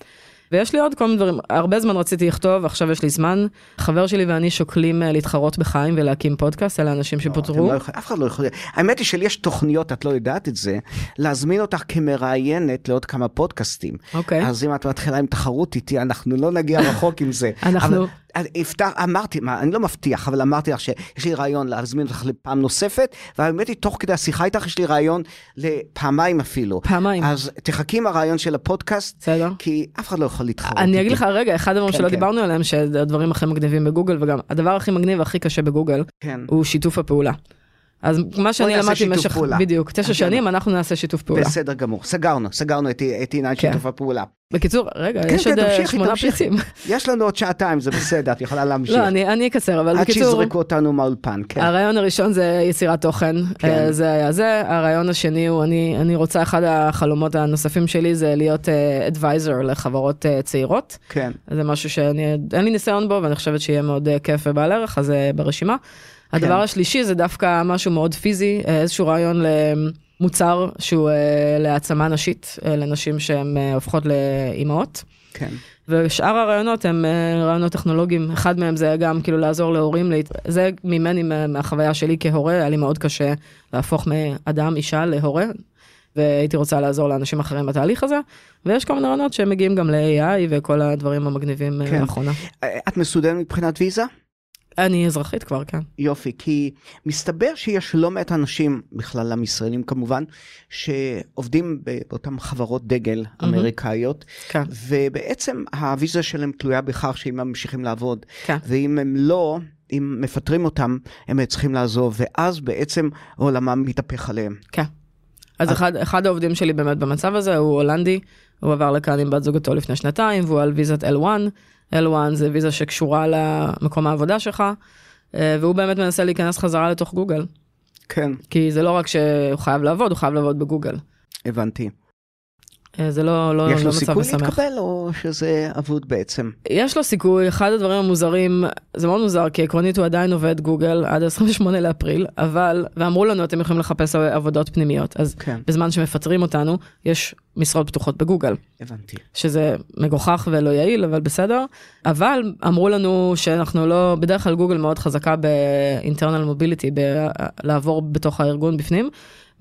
ויש לי עוד כל מיני דברים, הרבה זמן רציתי לכתוב, עכשיו יש לי זמן. חבר שלי ואני שוקלים אה, להתחרות בחיים ולהקים פודקאסט, אלה אנשים אתם שפוטרו. לא יכול- אף אחד לא יכול... האמת היא שלי יש תוכניות, את לא יודעת את זה, להזמין אותך כמראיינת לעוד כמה פודקאסטים. אוקיי. אז אם את מתחילה עם תחרות איתי, אנחנו לא נגיע רחוק עם זה. *laughs* אנחנו- הבטח, אמרתי, מה, אני לא מבטיח, אבל אמרתי לך שיש לי רעיון להזמין אותך לפעם נוספת, והאמת היא, תוך כדי השיחה איתך יש לי רעיון לפעמיים אפילו. פעמיים. אז תחכי עם הרעיון של הפודקאסט, בסדר. כי אף אחד לא יכול להתחרות אני. אגיד לך רגע, אחד הדברים כן, שלא כן. דיברנו עליהם, שהדברים הכי מגניבים בגוגל, וגם הדבר הכי מגניב והכי קשה בגוגל, כן. הוא שיתוף הפעולה. אז מה שאני למדתי במשך. בדיוק, תשע שנים, אנחנו נעשה שיתוף פעולה. בסדר גמור, סגרנו, סגרנו את עניין כן. שיתוף הפעולה. בקיצור, רגע, כן, יש כן, עוד אה, שמונה. פריטים. יש לנו עוד שעתיים, זה בסדר, את יכולה להמשיך. לא, אני אני אקצר, אבל עד בקיצור, שיזרקו אותנו מהאולפן, כן. הרעיון הראשון זה יצירת תוכן, כן. אה, זה היה זה, הרעיון השני הוא, אני רוצה, אחד החלומות הנוספים שלי זה להיות אדוויזר לחברות אה, צעירות. כן. זה משהו שאני, אין לי ניסיון בו, ואני חושבת שיהיה מאוד אה, כיף ובעל ערך, אז זה ברשימה. הדבר השלישי זה דווקא משהו מאוד פיזי, אה, איזשהו רעיון למוצר שהוא אה, להעצמה נשית, אה, לנשים שהן הופכות לאימהות. כן. ושאר הרעיונות הם רעיונות טכנולוגיים, אחד מהם זה גם כאילו לעזור להורים, להת... זה ממני, מה- מהחוויה שלי כהורה, היה לי מאוד קשה להפוך מאדם, אישה, להורה, והייתי רוצה לעזור לאנשים אחרים בתהליך הזה, ויש כל מיני רעיונות שמגיעים גם ל-AI וכל הדברים המגניבים כן. לאחרונה. את מסודרת מבחינת ויזה? אני אזרחית כבר, כן. יופי, כי מסתבר שיש לא מעט אנשים, בכללם ישראלים כמובן, שעובדים באותן חברות דגל אמריקאיות, כן. ובעצם הוויזה שלהם תלויה בכך שאם הם ממשיכים לעבוד, כן. ואם הם לא, אם מפטרים אותם, הם צריכים לעזוב, ואז בעצם עולמם מתהפך עליהם. כן. אז אחד, אחד העובדים שלי באמת במצב הזה הוא הולנדי, הוא עבר לכאן עם בת זוגתו לפני שנתיים, והוא על ויזת L1. L1 זה ויזה שקשורה למקום העבודה שלך, אה, והוא באמת מנסה להיכנס חזרה לתוך גוגל. כן, כי זה לא רק שהוא חייב לעבוד, הוא חייב לעבוד בגוגל. הבנתי. אה, זה לא, לא, יש לא לו סיכוי. להתקבל, או שזה אבוד בעצם? יש לו סיכוי, אחד הדברים המוזרים, זה מאוד מוזר, כי עקרונית הוא עדיין עובד גוגל עד 28 לאפריל, אבל, ואמרו לנו, אתם יכולים לחפש עבודות פנימיות, אז כן, בזמן שמפטרים אותנו, יש משרות פתוחות בגוגל, הבנתי. שזה מגוחך ולא יעיל, אבל בסדר. אבל אמרו לנו שאנחנו לא, בדרך כלל גוגל מאוד חזקה ב-internal mobility, בלעבור בתוך הארגון בפנים.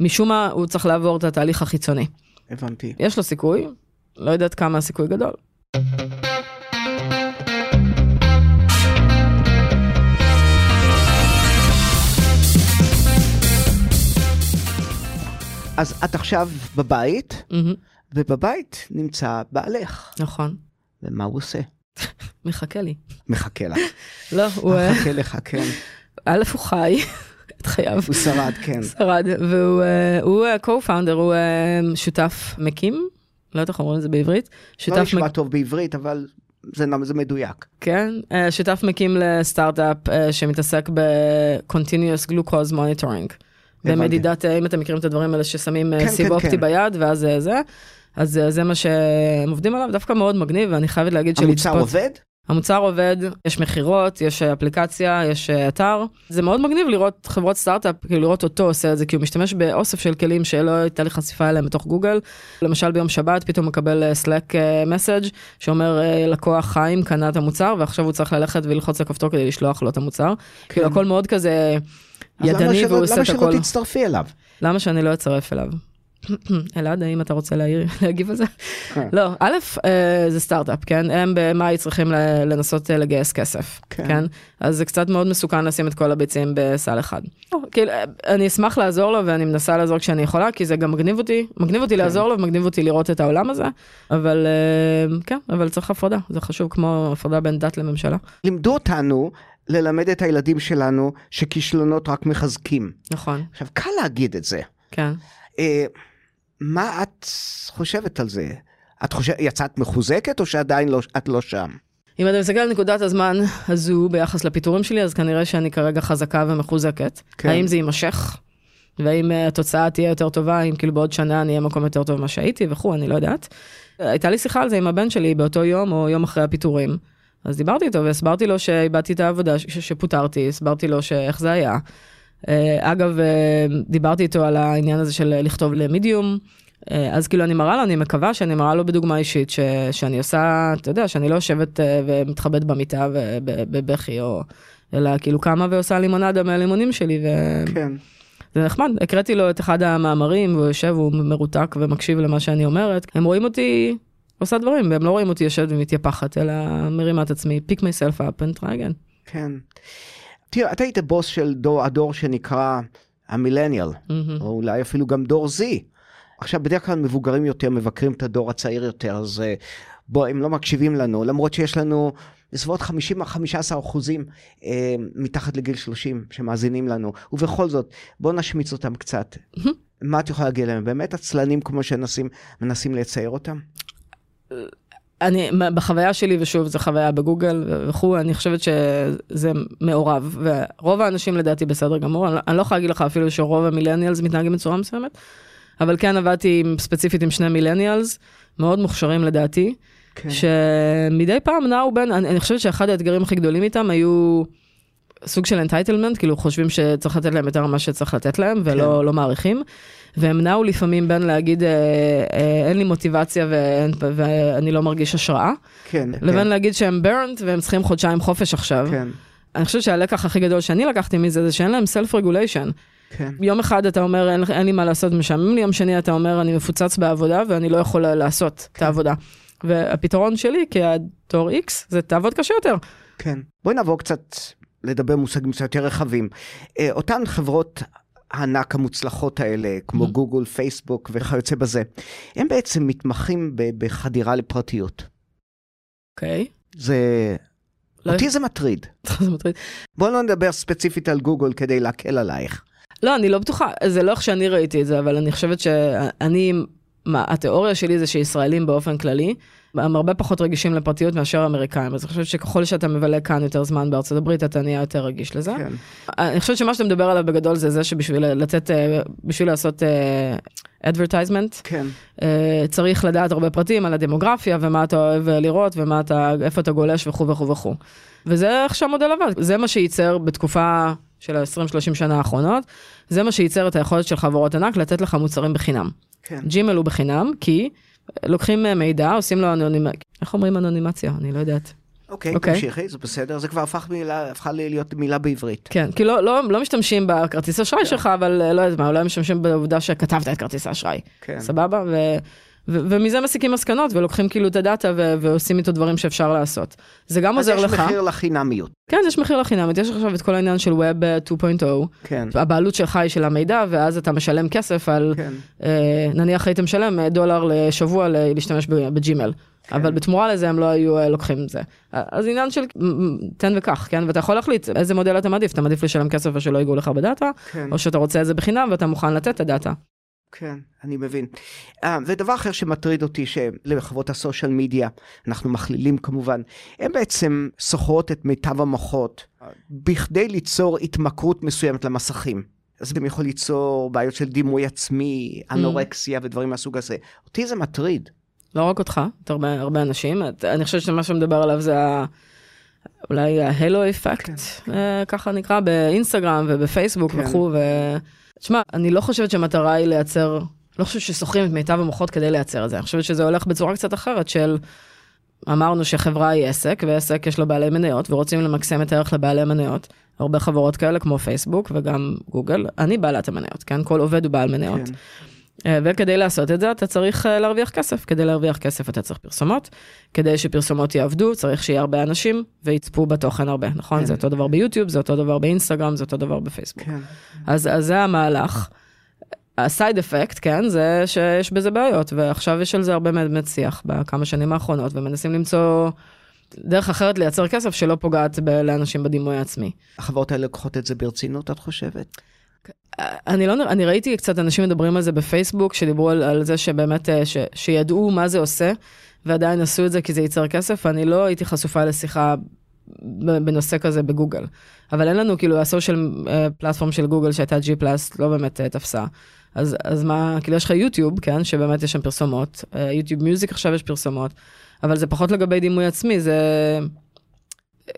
משום מה, הוא צריך לעבור את התהליך החיצוני. הבנתי. יש לו סיכוי, לא יודעת כמה הסיכוי גדול. אז את עכשיו בבית, מהמם, ובבית נמצא בעלך, נכון, ומה הוא עושה? מחכה לי. מחכה לך. לא, הוא, מחכה לך, כן. א', הוא חי את חייו. הוא שרד, כן. *laughs* שרד, והוא אה, אה, co-founder, הוא אה, שותף מקים, לא יודעת איך אומרים את זה בעברית, לא שותף נשמע מק... טוב בעברית, אבל זה זה מדויק. כן, שותף מקים לסטארט-אפ שמתעסק ב-continuous glucose monitoring. במדידת, אם אתם מכירים את הדברים האלה ששמים כן, סיב כן, אופטי כן. ביד, ואז זה, אז זה מה שהם עובדים עליו, דווקא מאוד מגניב, ואני חייבת להגיד המוצר שלצפות- עובד? המוצר עובד, יש מכירות, יש אה, אפליקציה, יש אה, אתר. זה מאוד מגניב לראות חברות סטארט-אפ, כאילו לראות אותו עושה את זה, כי הוא משתמש באוסף של כלים שלא הייתה לי חשיפה אליהם בתוך גוגל. למשל ביום שבת פתאום מקבל אה, Slack מסאג' שאומר לקוח חיים קנה את המוצר ועכשיו הוא צריך ללכת וללחוץ על כפתור כדי לשלוח לו את המוצר. כאילו הכל מאוד כזה למה ידני שלא- והוא עושה למה את שלא הכל. תצטרפי אליו? למה שאני לא אצרף אליו? *clears throat* אלעד, האם אתה רוצה להעיר, *laughs* להגיב על זה? כן. לא, א', אה, זה סטארט-אפ, כן? הם במאי צריכים לנסות אה, לגייס כסף, כן. כן? אז זה קצת מאוד מסוכן לשים את כל הביצים בסל אחד. לא, כאילו, אה, אני אשמח לעזור לו ואני מנסה לעזור כשאני יכולה, כי זה גם מגניב אותי, מגניב אותי לעזור לו ומגניב אותי לראות את העולם הזה, אבל אה, כן, אבל צריך הפרדה, זה חשוב כמו הפרדה בין דת לממשלה. לימדו אותנו ללמד את הילדים שלנו שכישלונות רק מחזקים. נכון, עכשיו, קל להגיד את זה. כן. מה את חושבת על זה? את חושבת, יצאת מחוזקת או שעדיין לא, את לא שם? אם אתה מסתכל על נקודת הזמן הזו ביחס לפיטורים שלי, אז כנראה שאני כרגע חזקה ומחוזקת. כן. האם זה יימשך? והאם אה, התוצאה תהיה יותר טובה, אם כאילו בעוד שנה אני אהיה במקום יותר טוב ממה שהייתי וכו', אני לא יודעת. הייתה לי שיחה על זה עם הבן שלי באותו יום או יום אחרי הפיטורים. אז דיברתי איתו והסברתי לו שאיבדתי את העבודה, ש- שפוטרתי, הסברתי לו שאיך זה היה. אה, אגב, אה, דיברתי איתו על העניין הזה של לכתוב למדיום. אה, אז כאילו אני מראה לו, אני מקווה שאני מראה לו בדוגמה אישית, ש, שאני עושה, אתה יודע, שאני לא יושבת ומתחבאת במיטה ובבכי, או, אלא כאילו קמה ועושה לימונדה מהלימונים שלי, וזה כן. נחמד. הקראתי לו את אחד המאמרים, והוא יושב, הוא מרותק ומקשיב למה שאני אומרת. הם רואים אותי עושה דברים, והם לא רואים אותי יושבת ומתייפחת, אלא מרימה את עצמי, pick myself up and try again. כן. תראה, את היית בוס של דור, הדור שנקרא המילניאל, מהמם. או אולי אפילו גם דור Z. עכשיו, בדרך כלל מבוגרים יותר מבקרים את הדור הצעיר יותר, אז אה, בוא, הם לא מקשיבים לנו, למרות שיש לנו בסביבות 50-15 אחוזים אה, מתחת לגיל 30 שמאזינים לנו, ובכל זאת, בוא נשמיץ אותם קצת. מה את יכולה להגיד להם? באמת עצלנים כמו שמנסים מנסים לצייר אותם? אני, בחוויה שלי, ושוב, זו חוויה בגוגל וכו', אני חושבת שזה מעורב, ורוב האנשים לדעתי בסדר גמור, אני, לא- אני לא יכולה להגיד לך אפילו שרוב המילניאלס מתנהגים בצורה מסוימת, אבל כן עבדתי עם, ספציפית עם שני מילניאלס, מאוד מוכשרים לדעתי, כן. שמדי פעם נעו בין, אני, אני חושבת שאחד האתגרים הכי גדולים איתם היו סוג של entitlement, כאילו חושבים שצריך לתת להם יותר ממה שצריך לתת להם, ולא כן. לא מעריכים. והם נעו לפעמים בין להגיד, אה, אה, אין לי מוטיבציה ואין, ואני לא מרגיש השראה, כן, לבין כן, להגיד שהם burnt והם צריכים חודשיים חופש עכשיו. כן, אני חושבת שהלקח הכי גדול שאני לקחתי מזה זה שאין להם self regulation. כן, יום אחד אתה אומר אין, אין לי מה לעשות משעמם לי, יום שני אתה אומר אני מפוצץ בעבודה ואני לא יכול לעשות את העבודה. והפתרון שלי כתור X זה תעבוד קשה יותר. כן. בואי נעבור קצת לדבר מושגים קצת יותר רחבים. אה, אותן חברות הענק המוצלחות האלה, כמו Mhm. גוגל, פייסבוק וכיוצא בזה, הם בעצם מתמחים בחדירה לפרטיות. אוקיי. זה... לא- אותי זה מטריד. *laughs* זה מטריד. בואו לא נדבר ספציפית על גוגל כדי להקל עלייך. לא, אני לא בטוחה, זה לא איך שאני ראיתי את זה, אבל אני חושבת שאני, מה, התיאוריה שלי זה שישראלים באופן כללי, הם הרבה פחות רגישים לפרטיות מאשר אמריקאים, אז אני חושבת שככל שאתה מבלה כאן יותר זמן בארצות הברית, אתה נהיה יותר רגיש לזה. כן. אני חושבת שמה שאתה מדבר עליו בגדול זה זה שבשביל לתת, אה, בשביל לעשות אה, advertisement, כן. אה, צריך לדעת הרבה פרטים על הדמוגרפיה ומה אתה אוהב לראות ומה אתה, איפה אתה גולש וכו' וכו' וכו'. וזה איך שהמודל עבד, זה מה שייצר בתקופה של ה-20-30 שנה האחרונות, זה מה שייצר את היכולת של חברות ענק לתת לך מוצרים בחינם. כן. ג'ימל הוא בחינם, כי לוקחים אה, מידע, עושים לו אנונימציה, איך אומרים אנונימציה? אני לא יודעת. אוקיי, אוקיי. תמשיכי, זה בסדר, זה כבר הפך מילה, הפכה להיות מילה בעברית. כן, כי לא, לא, לא משתמשים בכרטיס אשראי שלך, אבל אה, לא יודעת מה, אולי משתמשים בעובדה שכתבת את כרטיס האשראי. כן. סבבה? ו, ו, ומזה מסיקים מסקנות ולוקחים כאילו את הדאטה ו, ועושים איתו דברים שאפשר לעשות. זה גם אז עוזר יש לך. מחיר לחינמיות. כן, יש מחיר לחינמית, יש עכשיו את כל העניין של Web אה, 2.0, כן. הבעלות שלך היא של המידע, ואז אתה משלם כסף על, כן. אה, נניח היית משלם אה, דולר לשבוע להשתמש בג'ימל. כן. אבל בתמורה לזה הם לא היו אה, לוקחים את זה. אז עניין של תן וקח, כן? ואתה יכול להחליט איזה מודל אתה מעדיף, אתה מעדיף לשלם כסף ושלא ייגעו לך בדאטה, כן. או שאתה רוצה את זה בחינם ואתה מוכן לתת את הדאטה. כן, אני מבין. Uh, ודבר אחר שמטריד אותי, שלחברות הסושיאל מדיה, אנחנו מכלילים כמובן, הן בעצם סוחרות את מיטב המוחות בכדי ליצור התמכרות מסוימת למסכים. אז זה יכול ליצור בעיות של דימוי עצמי, אנורקסיה ודברים מהסוג הזה. אותי זה מטריד. לא רק אותך, את הרבה, הרבה אנשים. את, אני חושבת שמה שמדבר עליו זה ה... אולי ההלו אפקט, כן, אה, ככה נקרא, באינסטגרם ובפייסבוק כן. וכו'. ו... תשמע, אני לא חושבת שהמטרה היא לייצר, לא חושבת ששוכרים את מיטב המוחות כדי לייצר את זה. אני חושבת שזה הולך בצורה קצת אחרת של, אמרנו שחברה היא עסק, ועסק יש לו בעלי מניות, ורוצים למקסם את הערך לבעלי מניות. הרבה חברות כאלה כמו פייסבוק וגם גוגל, אני בעלת המניות, כן? כל עובד הוא בעל מניות. כן. אה, וכדי לעשות את זה אתה צריך אה, להרוויח כסף, כדי להרוויח כסף אתה צריך פרסומות, כדי שפרסומות יעבדו צריך שיהיה הרבה אנשים ויצפו בתוכן הרבה, נכון? כן. זה אותו דבר ביוטיוב, זה אותו דבר באינסטגרם, זה אותו דבר בפייסבוק. כן. אז, אז זה המהלך. הסייד אפקט, כן, זה שיש בזה בעיות, ועכשיו יש על זה הרבה באמת שיח בכמה שנים האחרונות, ומנסים למצוא דרך אחרת לייצר כסף שלא פוגעת ב- לאנשים בדימוי העצמי. החברות האלה לוקחות את זה ברצינות, את חושבת? אני לא, אני ראיתי קצת אנשים מדברים על זה בפייסבוק, שדיברו על, על זה שבאמת, אה, ש, שידעו מה זה עושה, ועדיין עשו את זה כי זה ייצר כסף, ואני לא הייתי חשופה לשיחה בנושא כזה בגוגל. אבל אין לנו, כאילו, הסושיאל אה, פלטפורם של גוגל שהייתה G פלאס, לא באמת אה, תפסה. אז, אז מה, כאילו יש לך יוטיוב, כן, שבאמת יש שם פרסומות, YouTube Music עכשיו יש פרסומות, אבל זה פחות לגבי דימוי עצמי, זה...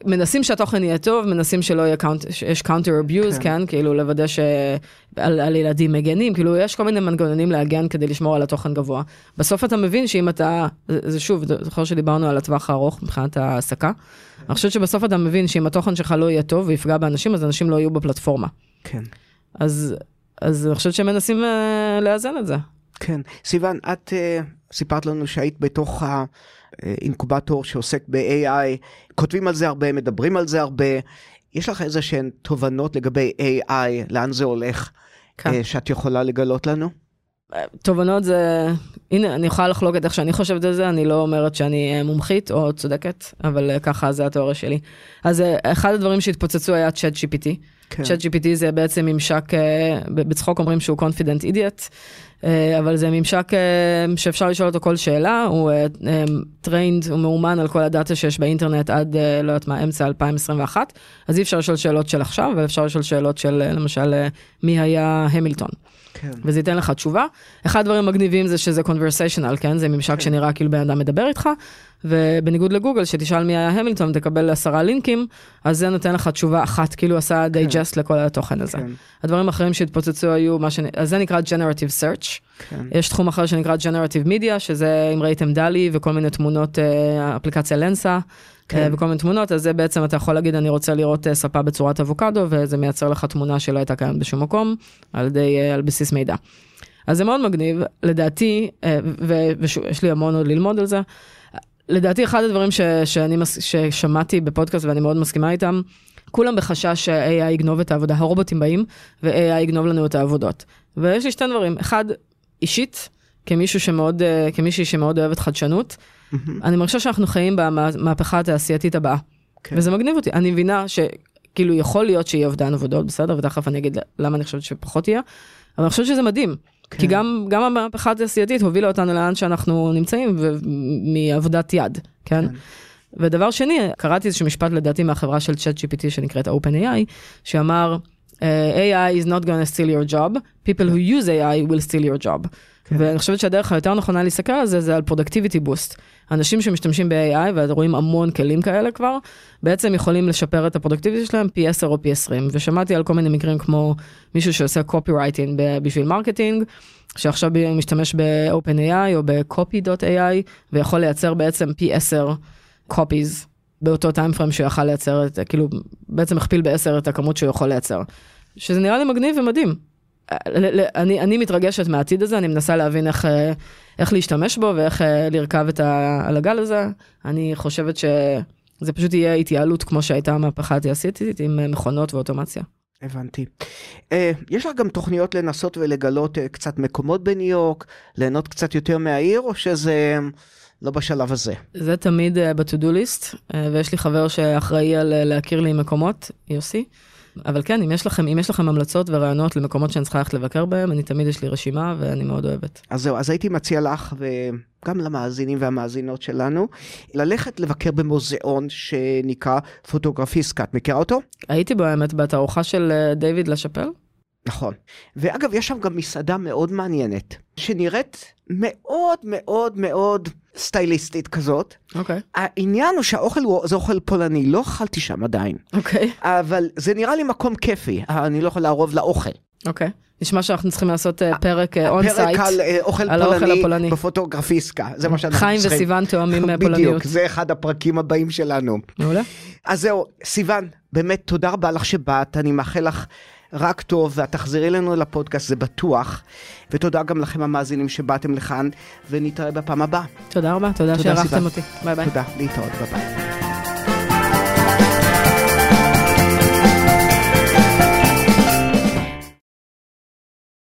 מנסים שהתוכן יהיה טוב, מנסים שלא יהיה count, שיש counter abuse, כן. כן. כן, כאילו לוודא שעל על ילדים מגנים, כאילו יש כל מיני מנגנונים להגן כדי לשמור על התוכן גבוה. בסוף אתה מבין שאם אתה, זה, שוב, זוכר שדיברנו על הטווח הארוך מבחינת ההעסקה, אני חושבת שבסוף אתה מבין שאם התוכן שלך לא יהיה טוב ויפגע באנשים, אז אנשים לא יהיו בפלטפורמה. כן. אז, אז אני חושבת שהם מנסים אה, לאזן את זה. כן. סיוון, את uh, סיפרת לנו שהיית בתוך האינקובטור שעוסק ב-AI, כותבים על זה הרבה, מדברים על זה הרבה. יש לך איזה שהן תובנות לגבי AI, לאן זה הולך, כן. אה, שאת יכולה לגלות לנו? תובנות זה, הנה, אני יכולה לחלוק את איך שאני חושבת על זה, אני לא אומרת שאני אה, מומחית או צודקת, אבל אה, ככה זה התיאוריה שלי. אז אה, אחד הדברים שהתפוצצו היה צ'אט GPT. כן. צ'אט GPT זה בעצם ממשק, בצחוק אומרים שהוא confident idiot, אבל זה ממשק שאפשר לשאול אותו כל שאלה, הוא trained, הוא מאומן על כל הדאטה שיש באינטרנט עד, לא יודעת מה, אמצע 2021, אז אי אפשר לשאול שאלות של עכשיו, אבל אפשר לשאול שאלות של, למשל, מי היה המילטון. כן. וזה ייתן לך תשובה. אחד הדברים המגניבים זה שזה conversational, כן? זה ממשק כן. שנראה כאילו בן אדם מדבר איתך, ובניגוד לגוגל, שתשאל מי היה המילטון, תקבל עשרה לינקים, אז זה נותן לך תשובה אחת, כאילו עשה digest לכל התוכן הזה. כן. הדברים האחרים שהתפוצצו היו מה ש... אז זה נקרא Generative Search. כן. יש תחום אחר שנקרא Generative Media, שזה אם ראיתם דלי וכל מיני תמונות, אה, אפליקציה לנסה, כן. אה, וכל מיני תמונות, אז זה בעצם אתה יכול להגיד, אני רוצה לראות אה, ספה בצורת אבוקדו, וזה מייצר לך תמונה שלא הייתה קיימת בשום מקום, על, ידי, אה, על בסיס מידע. אז זה מאוד מגניב, לדעתי, אה, ויש לי המון עוד ללמוד על זה, לדעתי אחד הדברים ש, שאני, ששמעתי בפודקאסט ואני מאוד מסכימה איתם, כולם בחשש ש-AI יגנוב את העבודה, הרובוטים באים, ו-AI יגנוב לנו את העבודות. ויש לי שתי דברים, אחד, אישית, כמישהו שמאוד, אה, כמישהי שמאוד אוהבת חדשנות, אני מרגישה שאנחנו חיים במהפכה התעשייתית הבאה. כן. וזה מגניב אותי, אני מבינה שכאילו יכול להיות שיהיה אובדן עבודות, בסדר, ותכף אני אגיד למה אני חושבת שפחות יהיה, אבל אני חושבת שזה מדהים. כן. כי גם, גם המהפכה התעשייתית הובילה אותנו לאן שאנחנו נמצאים, מעבודת יד, כן? כן. ודבר שני, קראתי איזשהו משפט לדעתי מהחברה של ChatGPT שנקראת OpenAI, שאמר, אה, AI is not going to steal your job, people who use AI will steal your job. ואני חושבת שהדרך היותר נכונה להסתכל על זה, זה על productivity boost. אנשים שמשתמשים ב-AI, ורואים המון כלים כאלה כבר, בעצם יכולים לשפר את הפרודקטיביטי שלהם פי 10 או פי 20. ושמעתי על כל מיני מקרים כמו מישהו שעושה copywriting ב- בשביל marketing, שעכשיו משתמש ב-OpenAI או ב-copy.ai, ויכול לייצר בעצם פי 10 copies באותו time frame שהוא יכל לייצר, את, כאילו, בעצם הכפיל בעשר את הכמות שהוא יכול לייצר. שזה נראה לי מגניב ומדהים. אני, אני מתרגשת מהעתיד הזה, אני מנסה להבין איך, אה, איך להשתמש בו ואיך אה, לרכב את ה, על הגל הזה. אני חושבת שזה פשוט יהיה התייעלות כמו שהייתה המהפכה התעשייתית עם אה, מכונות ואוטומציה. הבנתי. Uh, יש לך גם תוכניות לנסות ולגלות uh, קצת מקומות בניו יורק, ליהנות קצת יותר מהעיר, או שזה לא בשלב הזה? זה תמיד אה, ב-to-do list, אה, ויש לי חבר שאחראי על אה, להכיר לי מקומות, יוסי. אבל כן, אם יש לכם, אם יש לכם המלצות ורעיונות למקומות שאני צריכה ללכת לבקר בהם, אני תמיד יש לי רשימה ואני מאוד אוהבת. אז זהו, אז הייתי מציע לך, וגם למאזינים והמאזינות שלנו, ללכת לבקר במוזיאון שנקרא פוטוגרפיסקה. את מכירה אותו? הייתי בו האמת בתערוכה של אה, דיוויד לשפל. נכון. ואגב, יש שם גם מסעדה מאוד מעניינת, שנראית מאוד מאוד מאוד סטייליסטית כזאת. אוקיי. העניין הוא שהאוכל הוא, זה אוכל פולני, לא אכלתי שם עדיין, אוקיי. אבל זה נראה לי מקום כיפי, אני לא יכול לערוב לאוכל. אוקיי. נשמע שאנחנו צריכים לעשות אה, פרק און פרק. על אה, אוכל על פולני הפולני. בפוטוגרפיסקה, זה מה שאנחנו חיים צריכים. וסיוון תואמים אה, *laughs* פולניות. בדיוק, זה אחד הפרקים הבאים שלנו. מעולה. אז זהו, סיוון, באמת תודה רבה לך שבאת, אני מאחל לך רק טוב, ואת תחזרי אלינו לפודקאסט, זה בטוח. ותודה גם לכם המאזינים שבאתם לכאן, ונתראה בפעם הבאה. תודה רבה, תודה תודה, שהערכתם. אותי. ביי ביי. תודה, להתראות, ביי ביי.